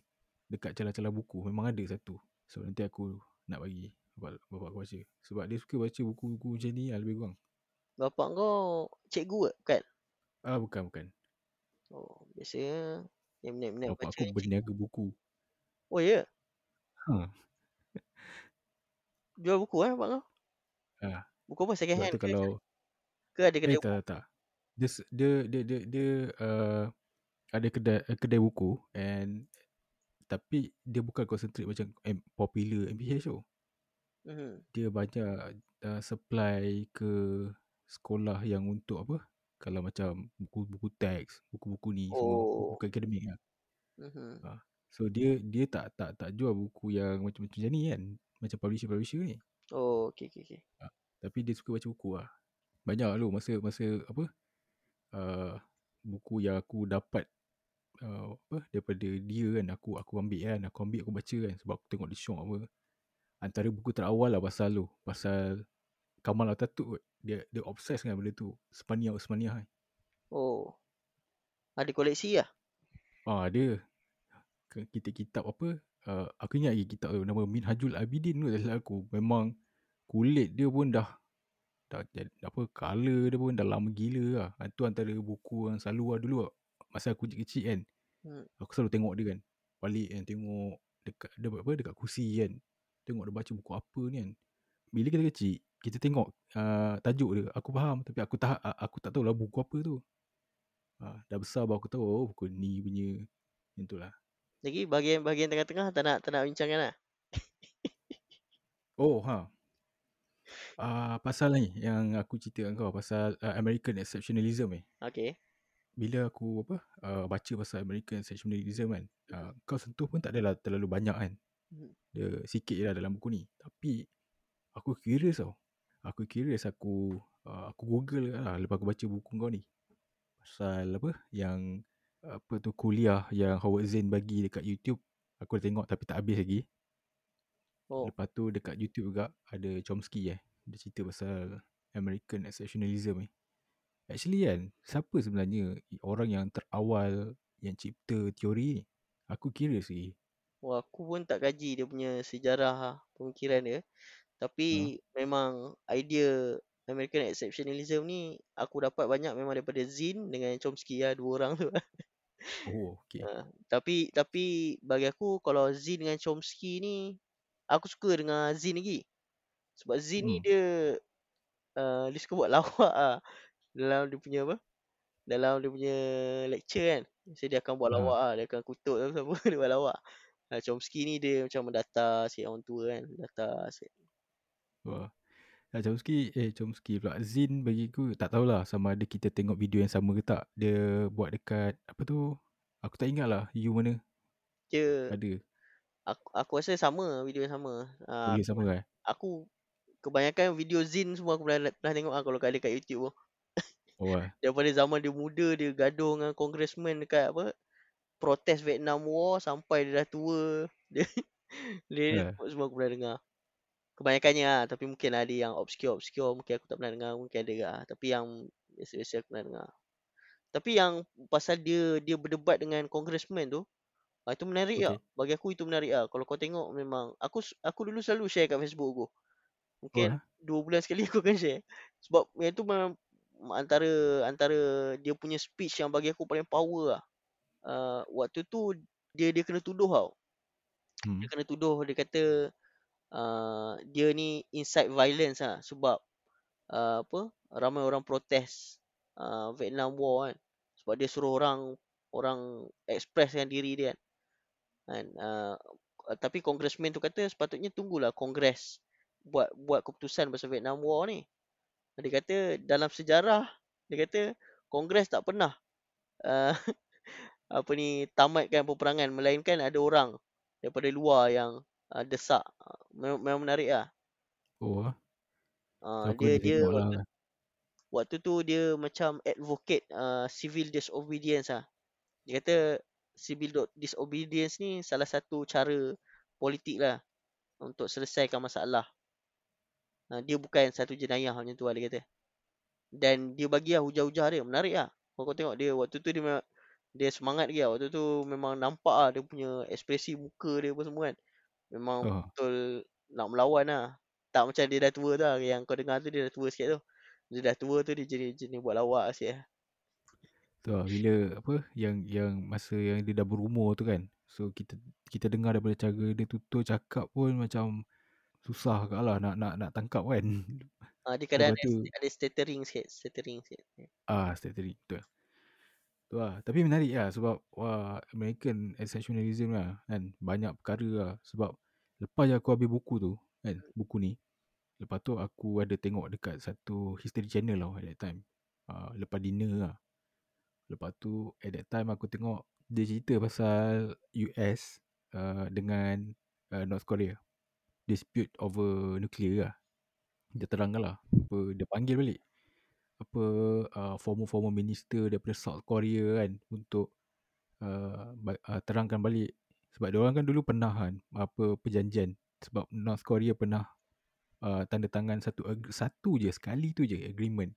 Dekat celah-celah buku, memang ada satu. So nanti aku nak bagi bapak, bapak aku baca. Sebab dia suka baca buku-buku macam ni lah lebih kurang. Bapak kau cikgu ke? Bukan? Ah bukan bukan. Oh biasanya yang minat-minat Bapak baca aku berniaga buku. Oh ya? Yeah. Ha. Jual buku eh bapak kau? Ah. Buku apa second Sebab hand tu kalau Ke ada kedai eh tak tak, tak. Dia dia dia dia, dia uh, ada kedai uh, kedai buku and tapi dia bukan concentrate macam M, popular MPH tu. Mhm. Dia banyak uh, supply ke sekolah yang untuk apa? Kalau macam buku-buku teks, buku-buku ni semua, Oh. buku akademik lah. Mhm. So dia dia tak tak tak jual buku yang macam-macam macam ni kan. Macam publisher-publisher ni. Oh okey okey okey. Tapi dia suka baca buku lah. Banyak lu masa masa apa? Uh, buku yang aku dapat uh, apa daripada dia kan aku aku ambil kan aku ambil aku baca kan sebab aku tengok dia syok apa antara buku terawal lah pasal lu pasal Kamal Atatürk kot dia dia obses dengan benda tu Spania Osmania kan Oh. Ada koleksi lah? ah dia kitab-kitab apa uh, aku ingat lagi kitab tu nama Minhajul Abidin tu salah aku. Memang kulit dia pun dah dah apa color dia pun dah lama gila lah. Ah, tu antara buku yang selalu lah dulu lah. masa aku kecil-kecil kan. Hmm. Aku selalu tengok dia kan. Balik kan tengok Dekat dia apa Dekat kursi kan. Tengok dia baca buku apa ni kan. Bila kita kecil Kita tengok uh, Tajuk dia Aku faham. Tapi aku tak Aku tak tahu lah buku apa tu. Uh, Dah besar baru aku tahu Oh buku ni punya Yang tu lah Lagi bahagian-bahagian tengah-tengah tak nak tak nak bincangkan lah. Oh ha uh, Pasal ni Yang aku cerita kau Pasal uh, American Exceptionalism eh Okay. Bila aku apa uh, Baca pasal American Exceptionalism kan uh, Kau sentuh pun tak adalah Terlalu banyak kan Mhm. Dia sikit je lah dalam buku ni Tapi Aku curious tau Aku curious aku uh, Aku google lah Lepas aku baca buku kau ni Pasal apa Yang Apa tu kuliah Yang Howard Zinn bagi dekat YouTube Aku dah tengok tapi tak habis lagi Oh. Lepas tu dekat YouTube juga Ada Chomsky eh Dia cerita pasal American Exceptionalism ni Actually kan Siapa sebenarnya Orang yang terawal Yang cipta teori ni Aku curious lagi Wah, aku pun tak kaji dia punya sejarah pemikiran dia. Tapi memang idea American exceptionalism ni aku dapat banyak memang daripada Zinn dengan Chomsky lah dua orang tu. Oh okay Ha, tapi tapi bagi aku kalau Zinn dengan Chomsky ni aku suka dengan Zinn lagi. Sebab Zinn ni Hmm. dia uh, dia suka buat lawak ah dalam dia punya apa? Dalam dia punya lecture kan. So dia akan buat Ha. lawak ah, dia akan kutuk apa apa dia buat lawak. Ha, Chomsky ni dia macam mendata si orang tua kan, mendata si Wah. Nah, Chomsky, eh Chomsky pula. Zin bagi aku tak tahulah sama ada kita tengok video yang sama ke tak. Dia buat dekat, apa tu, aku tak ingat lah you mana dia ada. aku aku rasa sama video yang sama. Ha, Video sama kan? aku kebanyakan video Zin semua aku pernah, pernah tengok ah kalau ada kat YouTube tu. Oh, ah. Daripada zaman dia muda dia gaduh dengan congressman dekat apa protes Vietnam War sampai dia dah tua. Dia dia Eh. semua aku pernah dengar. Kebanyakannya lah tapi mungkin ada yang obscure-obscure mungkin aku tak pernah dengar mungkin ada lah. Tapi yang biasa-biasa aku pernah dengar. Tapi yang pasal dia dia berdebat dengan congressman tu ah, itu menarik okay. Lah. Bagi aku itu menarik lah. Kalau kau tengok memang aku aku dulu selalu share kat Facebook aku. Mungkin Oh, dua bulan sekali aku akan share. Sebab yang tu memang antara antara dia punya speech yang bagi aku paling power lah. Uh, waktu tu dia dia kena tuduh tau. Hmm. Dia kena tuduh dia kata uh, dia ni incite violence lah sebab uh, apa ramai orang protes uh, Vietnam War kan. Sebab dia suruh orang orang expresskan diri dia kan. kan uh, tapi congressman tu kata sepatutnya tunggulah kongres buat buat keputusan pasal Vietnam War ni. Dia kata dalam sejarah dia kata kongres tak pernah uh, apa ni tamatkan peperangan melainkan ada orang daripada luar yang uh, desak. Memang, memang menarik lah. Oh. Uh, dia dia waktu, lah. waktu tu dia macam advocate uh, civil disobedience lah. Dia kata civil disobedience ni salah satu cara politik lah untuk selesaikan masalah. Uh, dia bukan satu jenayah macam tu lah dia kata. Dan dia bagi lah hujah-hujah dia. Menarik lah. Kalau kau tengok dia waktu tu dia dia semangat lagi lah. Waktu tu memang nampak lah dia punya ekspresi muka dia apa semua kan. Memang oh. betul nak melawan lah. Tak macam dia dah tua dah. Yang kau dengar tu dia dah tua sikit tu. Dia dah tua tu dia jenis-jenis buat lawak sikit lah. Tu lah, bila apa yang yang masa yang dia dah berumur tu kan. So kita kita dengar daripada cara dia tutur cakap pun macam susah kat lah nak nak nak tangkap kan. Ah dia kadang ada, tu, ada stuttering sikit, stuttering sikit. Ah stuttering tu. Tu lah. Tapi menarik lah sebab wah American exceptionalism lah kan. Banyak perkara lah sebab lepas aku habis buku tu kan, buku ni. Lepas tu aku ada tengok dekat satu history channel lah at that time. Uh, lepas dinner lah. Lepas tu at that time aku tengok dia cerita pasal US uh, dengan uh, North Korea. Dispute over nuclear lah. Dia terangkan lah. Apa, dia panggil balik. Apa uh, former-former minister daripada South Korea kan. Untuk uh, uh, terangkan balik. Sebab dia orang kan dulu pernah kan. Apa perjanjian. Sebab North Korea pernah uh, tanda tangan satu satu je sekali tu je agreement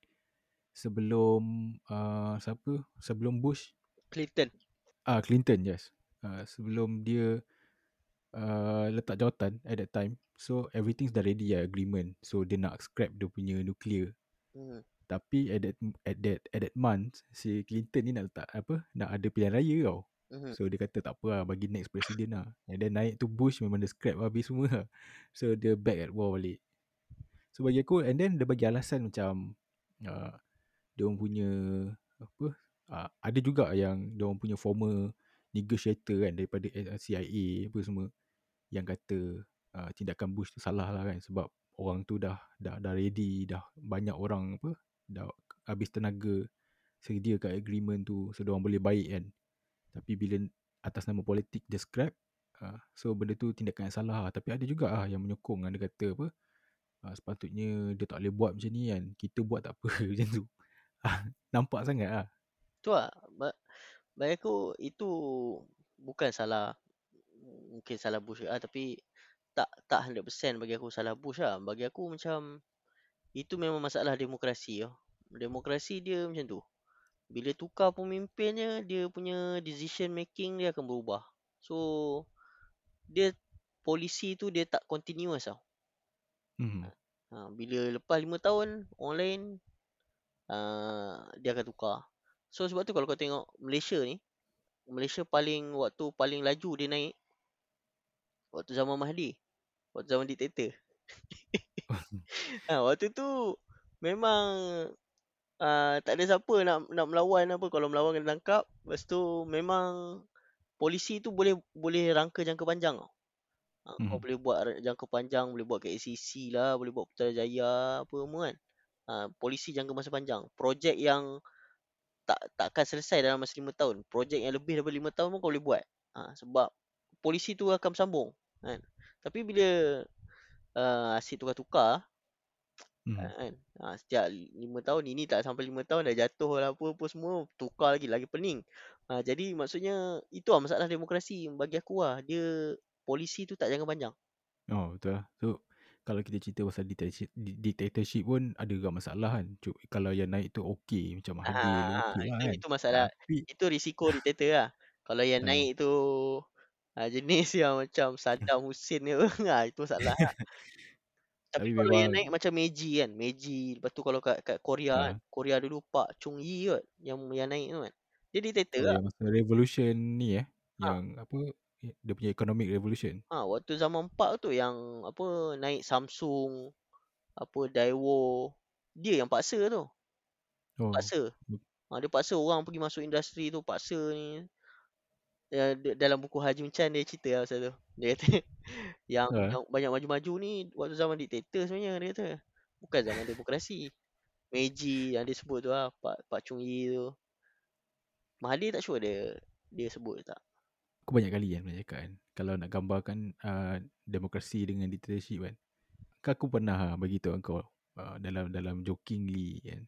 sebelum uh, siapa sebelum Bush Clinton ah uh, Clinton yes uh, sebelum dia uh, letak jawatan at that time so everything's dah ready ya agreement so dia nak scrap dia punya nuclear hmm. Tapi at that at that at that month si Clinton ni nak letak apa nak ada pilihan raya tau. Hmm. So dia kata tak apa lah bagi next president lah. And then naik tu Bush memang dia scrap habis semua lah. So dia back at war balik. So bagi aku and then dia bagi alasan macam uh, dia orang punya apa uh, ada juga yang dia orang punya former negotiator kan daripada CIA apa semua yang kata uh, tindakan Bush tu salah lah kan sebab orang tu dah dah dah ready dah banyak orang apa dah habis tenaga sedia kat agreement tu so dia orang boleh baik kan tapi bila atas nama politik dia scrap uh, so benda tu tindakan yang salah lah. tapi ada juga ah yang menyokong kan dia kata apa uh, sepatutnya dia tak boleh buat macam ni kan kita buat tak apa macam tu Nampak sangat lah. Tu lah. Bagi aku itu bukan salah. Mungkin salah Bush lah. Tapi tak tak 100% bagi aku salah Bush lah. Bagi aku macam itu memang masalah demokrasi lah. Demokrasi dia macam tu. Bila tukar pemimpinnya, dia punya decision making dia akan berubah. So, dia polisi tu dia tak continuous tau. Mm-hmm. Ha, bila lepas 5 tahun, orang lain uh, dia akan tukar. So sebab tu kalau kau tengok Malaysia ni, Malaysia paling waktu paling laju dia naik waktu zaman Mahdi. Waktu zaman diktator. ha, waktu tu memang uh, tak ada siapa nak nak melawan apa kalau melawan kena tangkap. Lepas tu memang polisi tu boleh boleh rangka jangka panjang tau. Ha, hmm. Kau boleh buat jangka panjang, boleh buat ke ACC lah, boleh buat Putrajaya apa semua kan. Ah, polisi jangka masa panjang. Projek yang tak tak akan selesai dalam masa lima tahun. Projek yang lebih daripada lima tahun pun kau boleh buat. Ha, sebab polisi tu akan bersambung. Kan? Tapi bila uh, asyik tukar-tukar, hmm. kan? ha, setiap lima tahun, ini tak sampai lima tahun dah jatuh lah apa-apa semua, tukar lagi, lagi pening. Ha, jadi maksudnya, itu lah masalah demokrasi bagi aku lah. Dia, polisi tu tak jangka panjang. Oh, betul lah. So, kalau kita cerita pasal dictatorship, dictatorship pun ada juga masalah kan. Cuk, kalau yang naik tu okey macam Mahathir ha, okey lah kan. Itu masalah. Tapi, itu risiko dictator lah. Kalau yang ha. naik tu ha, jenis yang macam Saddam Hussein ni ha, itu masalah lah. Tapi, Tapi kalau memang... yang naik macam Meiji kan. Meiji. Lepas tu kalau kat, kat Korea ha. kan. Korea dulu Pak Chung Yi kot. Yang yang naik tu kan. Dia dictator oh, lah. Masa revolution ni eh. Ha. Yang apa dia punya economic revolution. Ha, waktu zaman 4 tu yang apa naik Samsung, apa Daewoo, dia yang paksa tu. Oh. Paksa. Ha, Ha, dia paksa orang pergi masuk industri tu, paksa ni. Ya, d- dalam buku Haji Chan dia cerita lah pasal tu. Dia kata yang, Ha. yang banyak maju-maju ni waktu zaman diktator sebenarnya dia kata. Bukan zaman demokrasi. Meiji yang dia sebut tu lah, Pak Pak Chung Yi tu. Mahathir tak sure dia dia sebut tak. Aku banyak kali kan pernah cakap kan. Kalau nak gambarkan uh, demokrasi dengan dictatorship kan. Kan aku pernah uh, bagi tahu kau uh, dalam dalam jokingly kan.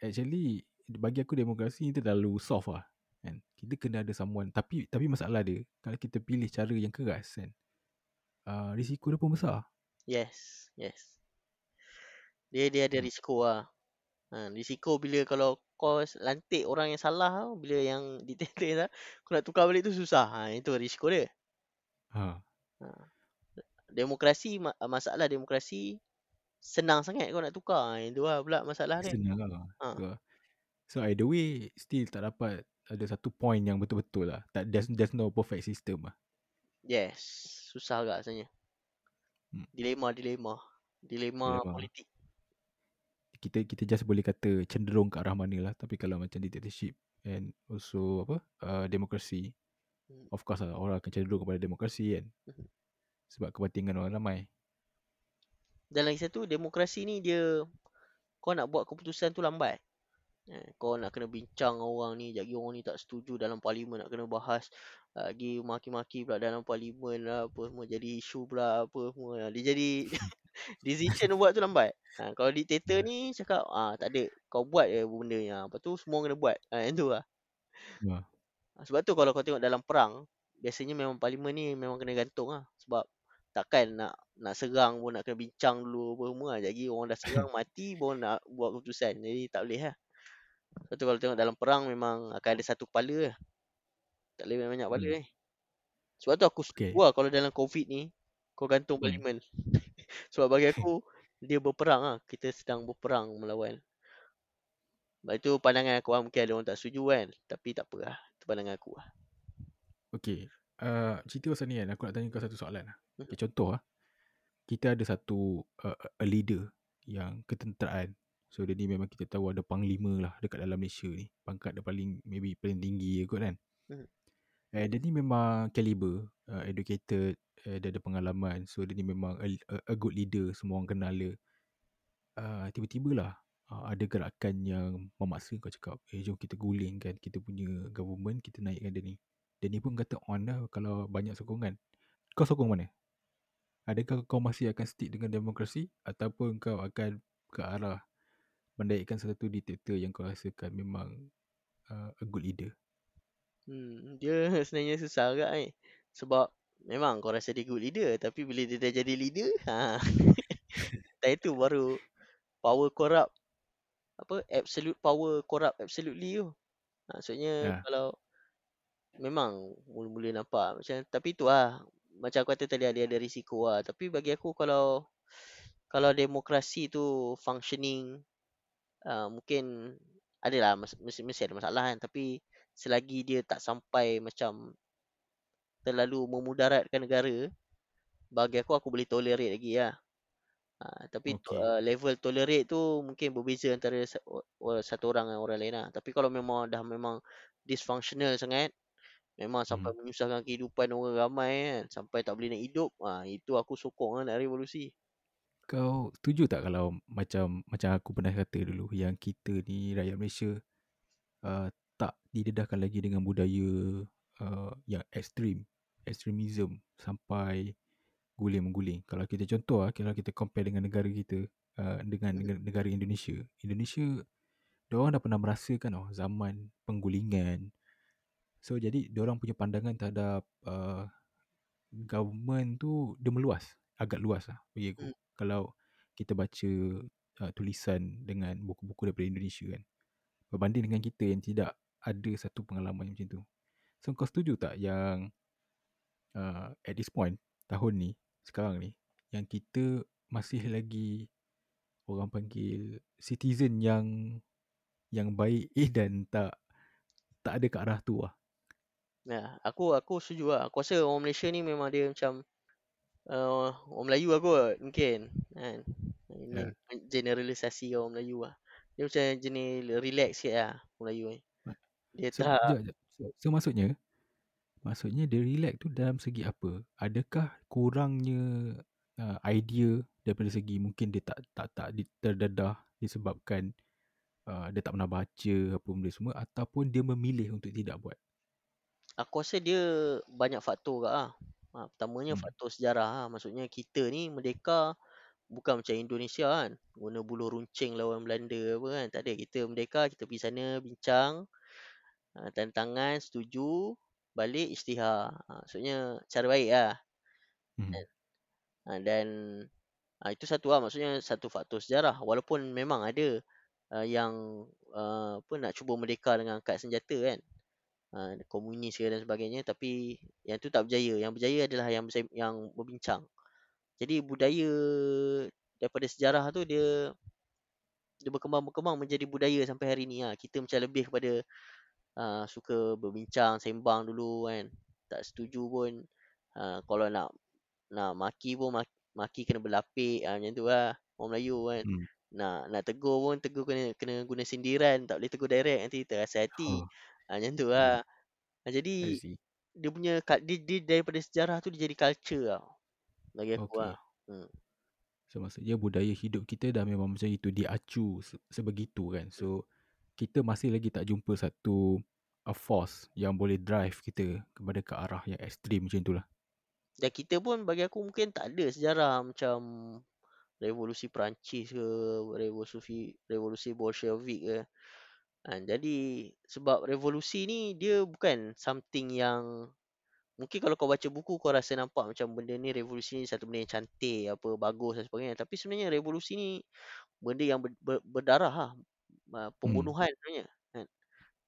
Actually bagi aku demokrasi ni terlalu soft lah. Kita kena ada someone tapi tapi masalah dia kalau kita pilih cara yang keras kan. Uh, risiko dia pun besar. Yes, yes. Dia dia ada Hmm. risiko lah. Ha, risiko bila kalau kau lantik orang yang salah bila yang dictator lah, kau nak tukar balik tu susah. Ha, itu risiko dia. Ha. Demokrasi ma- masalah demokrasi senang sangat kau nak tukar. Ha, itu lah pula masalah dia. Senang lah. Ha. So either way still tak dapat ada satu point yang betul-betul lah. Tak there's, there's no perfect system lah. Yes, susah agak sebenarnya. Hmm. Dilema, dilema. Dilema Dilema. politik. Kita kita just boleh kata cenderung ke arah mana lah. Tapi kalau macam dictatorship and also apa uh, demokrasi. Hmm. Of course lah orang akan cenderung kepada demokrasi kan. Mhm. Sebab kepentingan orang ramai. Dan lagi satu, demokrasi ni dia kau nak buat keputusan tu lambat. Eh, kau nak kena bincang orang ni, jadi orang ni tak setuju dalam parlimen nak kena bahas lagi maki-maki pula dalam parlimen lah apa semua jadi isu pula apa semua. Dia jadi decision buat tu lambat. Ha, kalau dictator ni cakap ah tak ada kau buat je benda ni. Ha, lepas tu semua kena buat. Ha, yang tu lah. Ha. Ha, sebab tu kalau kau tengok dalam perang, biasanya memang parlimen ni memang kena gantung lah. Sebab takkan nak nak serang pun nak kena bincang dulu apa semua. lah. Jadi orang dah serang mati baru nak buat keputusan. Jadi tak boleh lah. Sebab tu kalau tengok dalam perang memang akan ada satu kepala lah. Tak boleh banyak-banyak kepala Hmm. ni. Sebab tu aku setuju Okay. lah kalau dalam covid ni kau gantung Hmm. parlimen. Sebab bagi aku dia berperang lah. Kita sedang berperang melawan. Sebab itu pandangan aku lah. Mungkin ada orang tak setuju kan. Tapi tak apa lah. Itu pandangan aku lah. Okay. Uh, cerita pasal ni kan aku nak tanya kau satu soalan lah. Mhm. Okay, contoh lah. Kita ada satu uh, a leader yang ketenteraan. So dia ni memang kita tahu ada panglima lah dekat dalam Malaysia ni. Pangkat dia paling maybe paling tinggi kot kan. Mhm. Eh, dia ni memang caliber, uh, educated, uh, dia ada pengalaman. So dia ni memang a, a, a good leader, semua orang kenal dia. Uh, tiba-tiba lah uh, ada gerakan yang memaksa kau cakap, eh jom kita gulingkan kita punya government, kita naikkan dia ni. Dia ni pun kata on lah kalau banyak sokongan. Kau sokong mana? Adakah kau masih akan stick dengan demokrasi ataupun kau akan ke arah menaikkan satu diktator yang kau rasakan memang uh, a good leader? Hmm, dia sebenarnya susah agak ni. Sebab memang kau rasa dia good leader. Tapi bila dia dah jadi leader, ha. dah itu baru power corrupt. Apa? Absolute power corrupt absolutely tu. Ha, maksudnya Ya. kalau memang mula-mula nampak macam tapi tu lah. Macam aku kata tadi ada ada risiko lah. Tapi bagi aku kalau kalau demokrasi tu functioning uh, mungkin adalah mas- mesti, mesti ada masalah kan. Tapi selagi dia tak sampai macam terlalu memudaratkan negara, bagi aku aku boleh tolerate lagi lah. Ha, tapi okay. Uh, level tolerate tu mungkin berbeza antara satu orang dengan orang lain lah. Tapi kalau memang dah memang dysfunctional sangat, memang sampai Hmm. menyusahkan kehidupan orang ramai kan, sampai tak boleh nak hidup, ha, itu aku sokong lah nak revolusi. Kau setuju tak kalau macam macam aku pernah kata dulu yang kita ni rakyat Malaysia uh, tak didedahkan lagi dengan budaya uh, yang ekstrim, ekstremism sampai guling mengguling. Kalau kita contoh ah, kalau kita compare dengan negara kita uh, dengan Mhm. negara, negara Indonesia. Indonesia diorang dah pernah merasakan oh zaman penggulingan. So jadi diorang punya pandangan terhadap uh, government tu dia meluas, agak luas lah bagi aku. Kalau kita baca uh, tulisan dengan buku-buku daripada Indonesia kan. Berbanding dengan kita yang tidak ada satu pengalaman macam tu. So kau setuju tak yang uh, at this point tahun ni sekarang ni yang kita masih lagi orang panggil citizen yang yang baik eh dan tak tak ada ke arah tu lah. Ya, aku aku setuju lah. Aku rasa orang Malaysia ni memang dia macam uh, orang Melayu aku kot, mungkin kan. Ini Ya. generalisasi orang Melayu lah. Dia macam jenis relax sikit lah Melayu ni. Dia So, tak jap, jap. So, so maksudnya maksudnya dia relax tu dalam segi apa? Adakah kurangnya uh, idea daripada segi mungkin dia tak tak tak terdedah disebabkan uh, dia tak pernah baca apa benda semua ataupun dia memilih untuk tidak buat. aku rasa dia banyak faktor kat lah. Ha, pertamanya Hmm. faktor sejarah lah. Maksudnya kita ni merdeka bukan macam Indonesia kan. Guna bulu runcing lawan Belanda apa kan. Tak ada. Kita merdeka, kita pergi sana bincang. Ha, tanda tangan, setuju. Balik isytihar. Ha, maksudnya cara baik lah. Hmm. Ha, dan ha, itu satu lah. Maksudnya satu faktor sejarah. Walaupun memang ada uh, yang uh, apa nak cuba merdeka dengan angkat senjata kan. Uh, komunis ke dan sebagainya. Tapi yang tu tak berjaya. Yang berjaya adalah yang yang berbincang. Jadi budaya daripada sejarah tu dia dia berkembang-berkembang menjadi budaya sampai hari ni lah. Kita macam lebih kepada uh, suka berbincang, sembang dulu kan. Tak setuju pun uh, kalau nak nak maki pun maki, maki kena berlapik uh, macam tu lah. Orang Melayu kan. Hmm. Nak nak tegur pun tegur kena kena guna sindiran, tak boleh tegur direct nanti terasa hati. Oh, Uh, macam tu lah. I jadi see. dia punya dia, dia daripada sejarah tu dia jadi culture tau. Bagi aku Okay. lah. Hmm. So maksudnya budaya hidup kita dah memang macam itu diacu se- sebegitu kan. So kita masih lagi tak jumpa satu a force yang boleh drive kita kepada ke arah yang ekstrim macam itulah. Dan kita pun bagi aku mungkin tak ada sejarah macam revolusi Perancis ke, revolusi revolusi Bolshevik ke. Ha, jadi sebab revolusi ni dia bukan something yang mungkin kalau kau baca buku kau rasa nampak macam benda ni revolusi ni satu benda yang cantik apa bagus dan sebagainya. Tapi sebenarnya revolusi ni benda yang ber, ber, berdarah lah. Uh, pembunuhan sebenarnya kan.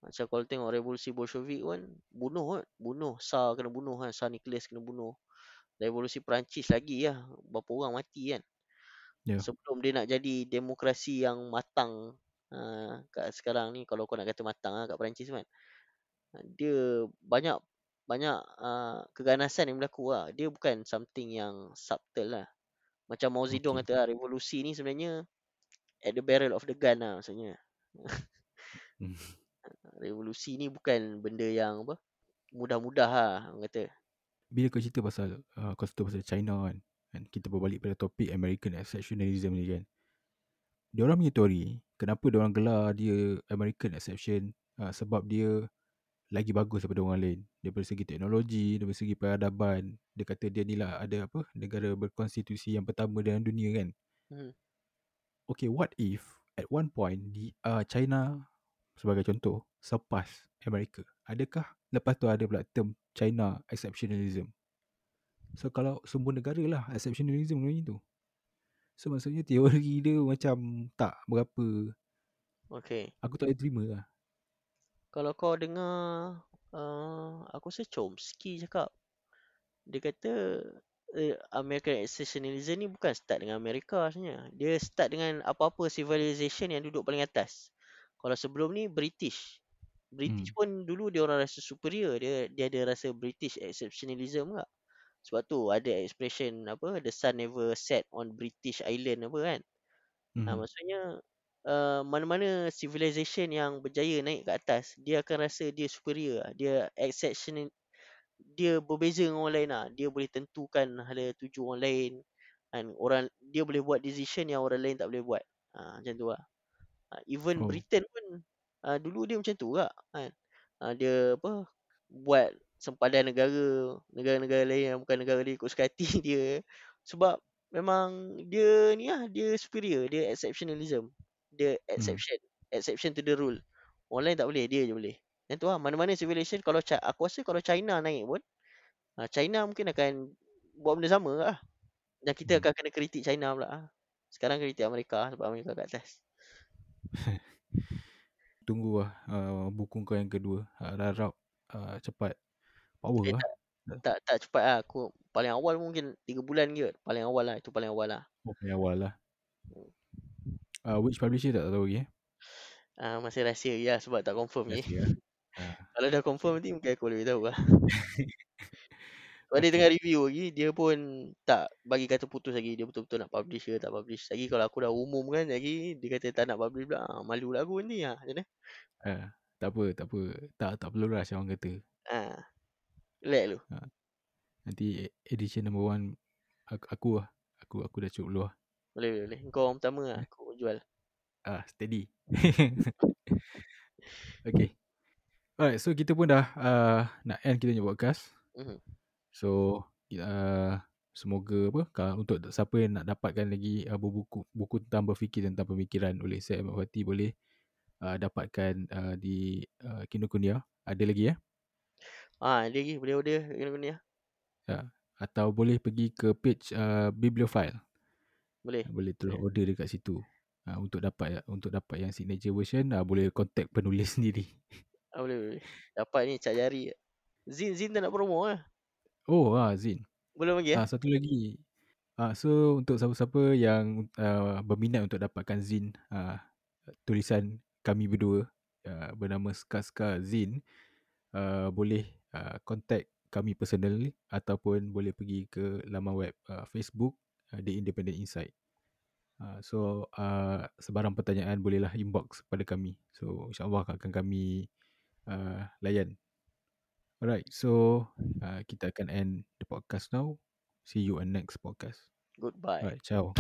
Macam kalau tengok revolusi Bolshevik kan bunuh kan bunuh. Tsar kena bunuh kan. Tsar Nicholas kena bunuh. Revolusi Perancis lagi lah. Berapa orang mati kan. Ya. sebelum dia nak jadi demokrasi yang matang uh, kat sekarang ni kalau kau nak kata matang lah kat Perancis kan uh, dia banyak banyak uh, keganasan yang berlaku lah dia bukan something yang subtle lah macam Mao Zedong Okay. kata lah revolusi ni sebenarnya at the barrel of the gun lah maksudnya Hmm. revolusi ni bukan benda yang apa mudah-mudah lah orang kata Bila kau cerita pasal uh, kau cerita pasal China kan, kan kita berbalik pada topik American exceptionalism ni kan. Dia orang punya teori, kenapa dia orang gelar dia American exception uh, sebab dia lagi bagus daripada orang lain. Daripada segi teknologi, daripada segi peradaban. Dia kata dia ni lah ada apa, negara berkonstitusi yang pertama dalam dunia kan. hmm. Okay, what if at one point di uh, China sebagai contoh surpass Amerika? Adakah lepas tu ada pula term China exceptionalism? So kalau semua negara lah exceptionalism macam tu. So maksudnya teori dia macam tak berapa. Okay. Aku tak boleh terima lah. kalau kau dengar uh, aku rasa Chomsky cakap dia kata uh, American exceptionalism ni bukan start dengan Amerika sebenarnya. Dia start dengan apa-apa civilization yang duduk paling atas. Kalau sebelum ni British. British Hmm. pun dulu dia orang rasa superior. Dia dia ada rasa British exceptionalism tak sebab tu ada expression apa the sun never set on British island apa kan Hmm. Ha, maksudnya uh, mana-mana civilization yang berjaya naik ke atas, dia akan rasa dia superior. lah. Dia exceptional dia berbeza dengan orang lain lah. Dia boleh tentukan hala tuju orang lain. Kan orang dia boleh buat decision yang orang lain tak boleh buat. Ha, macam tu lah. Ha, even Oh. Britain pun uh, dulu dia macam tu juga kan. Ha, dia apa buat sempadan negara negara-negara lain yang bukan negara dia ikut suka hati dia sebab memang dia ni lah dia superior dia exceptionalism dia exception exception to the rule orang lain tak boleh dia je boleh yang tu lah mana-mana civilization kalau aku rasa kalau China naik pun uh, China mungkin akan buat benda sama lah dan kita Hmm. akan kena kritik China pula lah. sekarang kritik Amerika sebab Amerika kat atas Tunggu lah uh, buku kau yang kedua. Harap uh, cepat. Power eh, lah. tak, tak tak cepat lah aku paling awal mungkin 3 bulan ke paling awal lah itu paling awal lah Oh, paling awal lah. Uh, which publisher tak tahu lagi eh? uh, masih rahsia ya sebab tak confirm ni Rahsia lah. Uh, kalau dah confirm nanti mungkin aku boleh tahu lah Sebab dia tengah review lagi, dia pun tak bagi kata putus lagi. Dia betul-betul nak publish ke tak publish. Lagi kalau aku dah umum kan lagi, dia kata tak nak publish pula. Ah, malu lah aku nanti. Ah, macam mana? Ah, tak apa, tak apa. Tak tak perlu rush orang kata. Ah. Relax lu. Ha. Nanti edition number one aku, aku lah. Aku aku dah cukup dulu lah. Boleh, boleh, boleh. Kau orang pertama lah. Aku jual. Ah, steady. okay. Alright, so kita pun dah uh, nak end kita punya podcast. Mhm. So, uh, semoga apa kalau untuk siapa yang nak dapatkan lagi uh, buku buku tentang berfikir tentang pemikiran oleh Syed Ahmad Fatih boleh uh, dapatkan uh, di uh, Kinokuniya. Ada lagi ya? Ah, dia lagi boleh order kena ni lah. Atau boleh pergi ke page uh, Bibliophile. Boleh. Boleh terus Boleh. order dekat situ. Uh, untuk dapat untuk dapat yang signature version uh, boleh contact penulis sendiri. Ah, boleh, boleh. Dapat ni cat jari. Zin, Zin tak nak promo lah. Oh, ah Zin. Boleh bagi Ah eh? satu lagi. Ah so untuk siapa-siapa yang uh, berminat untuk dapatkan Zin uh, tulisan kami berdua uh, bernama Ska Ska Zin uh, boleh uh, contact kami personally ataupun boleh pergi ke laman web uh, Facebook uh, The Independent Insight. Uh, so uh, sebarang pertanyaan bolehlah inbox pada kami. So insyaAllah akan kami uh, layan. Alright, so uh, kita akan end the podcast now. See you on next podcast. Goodbye. Alright, ciao.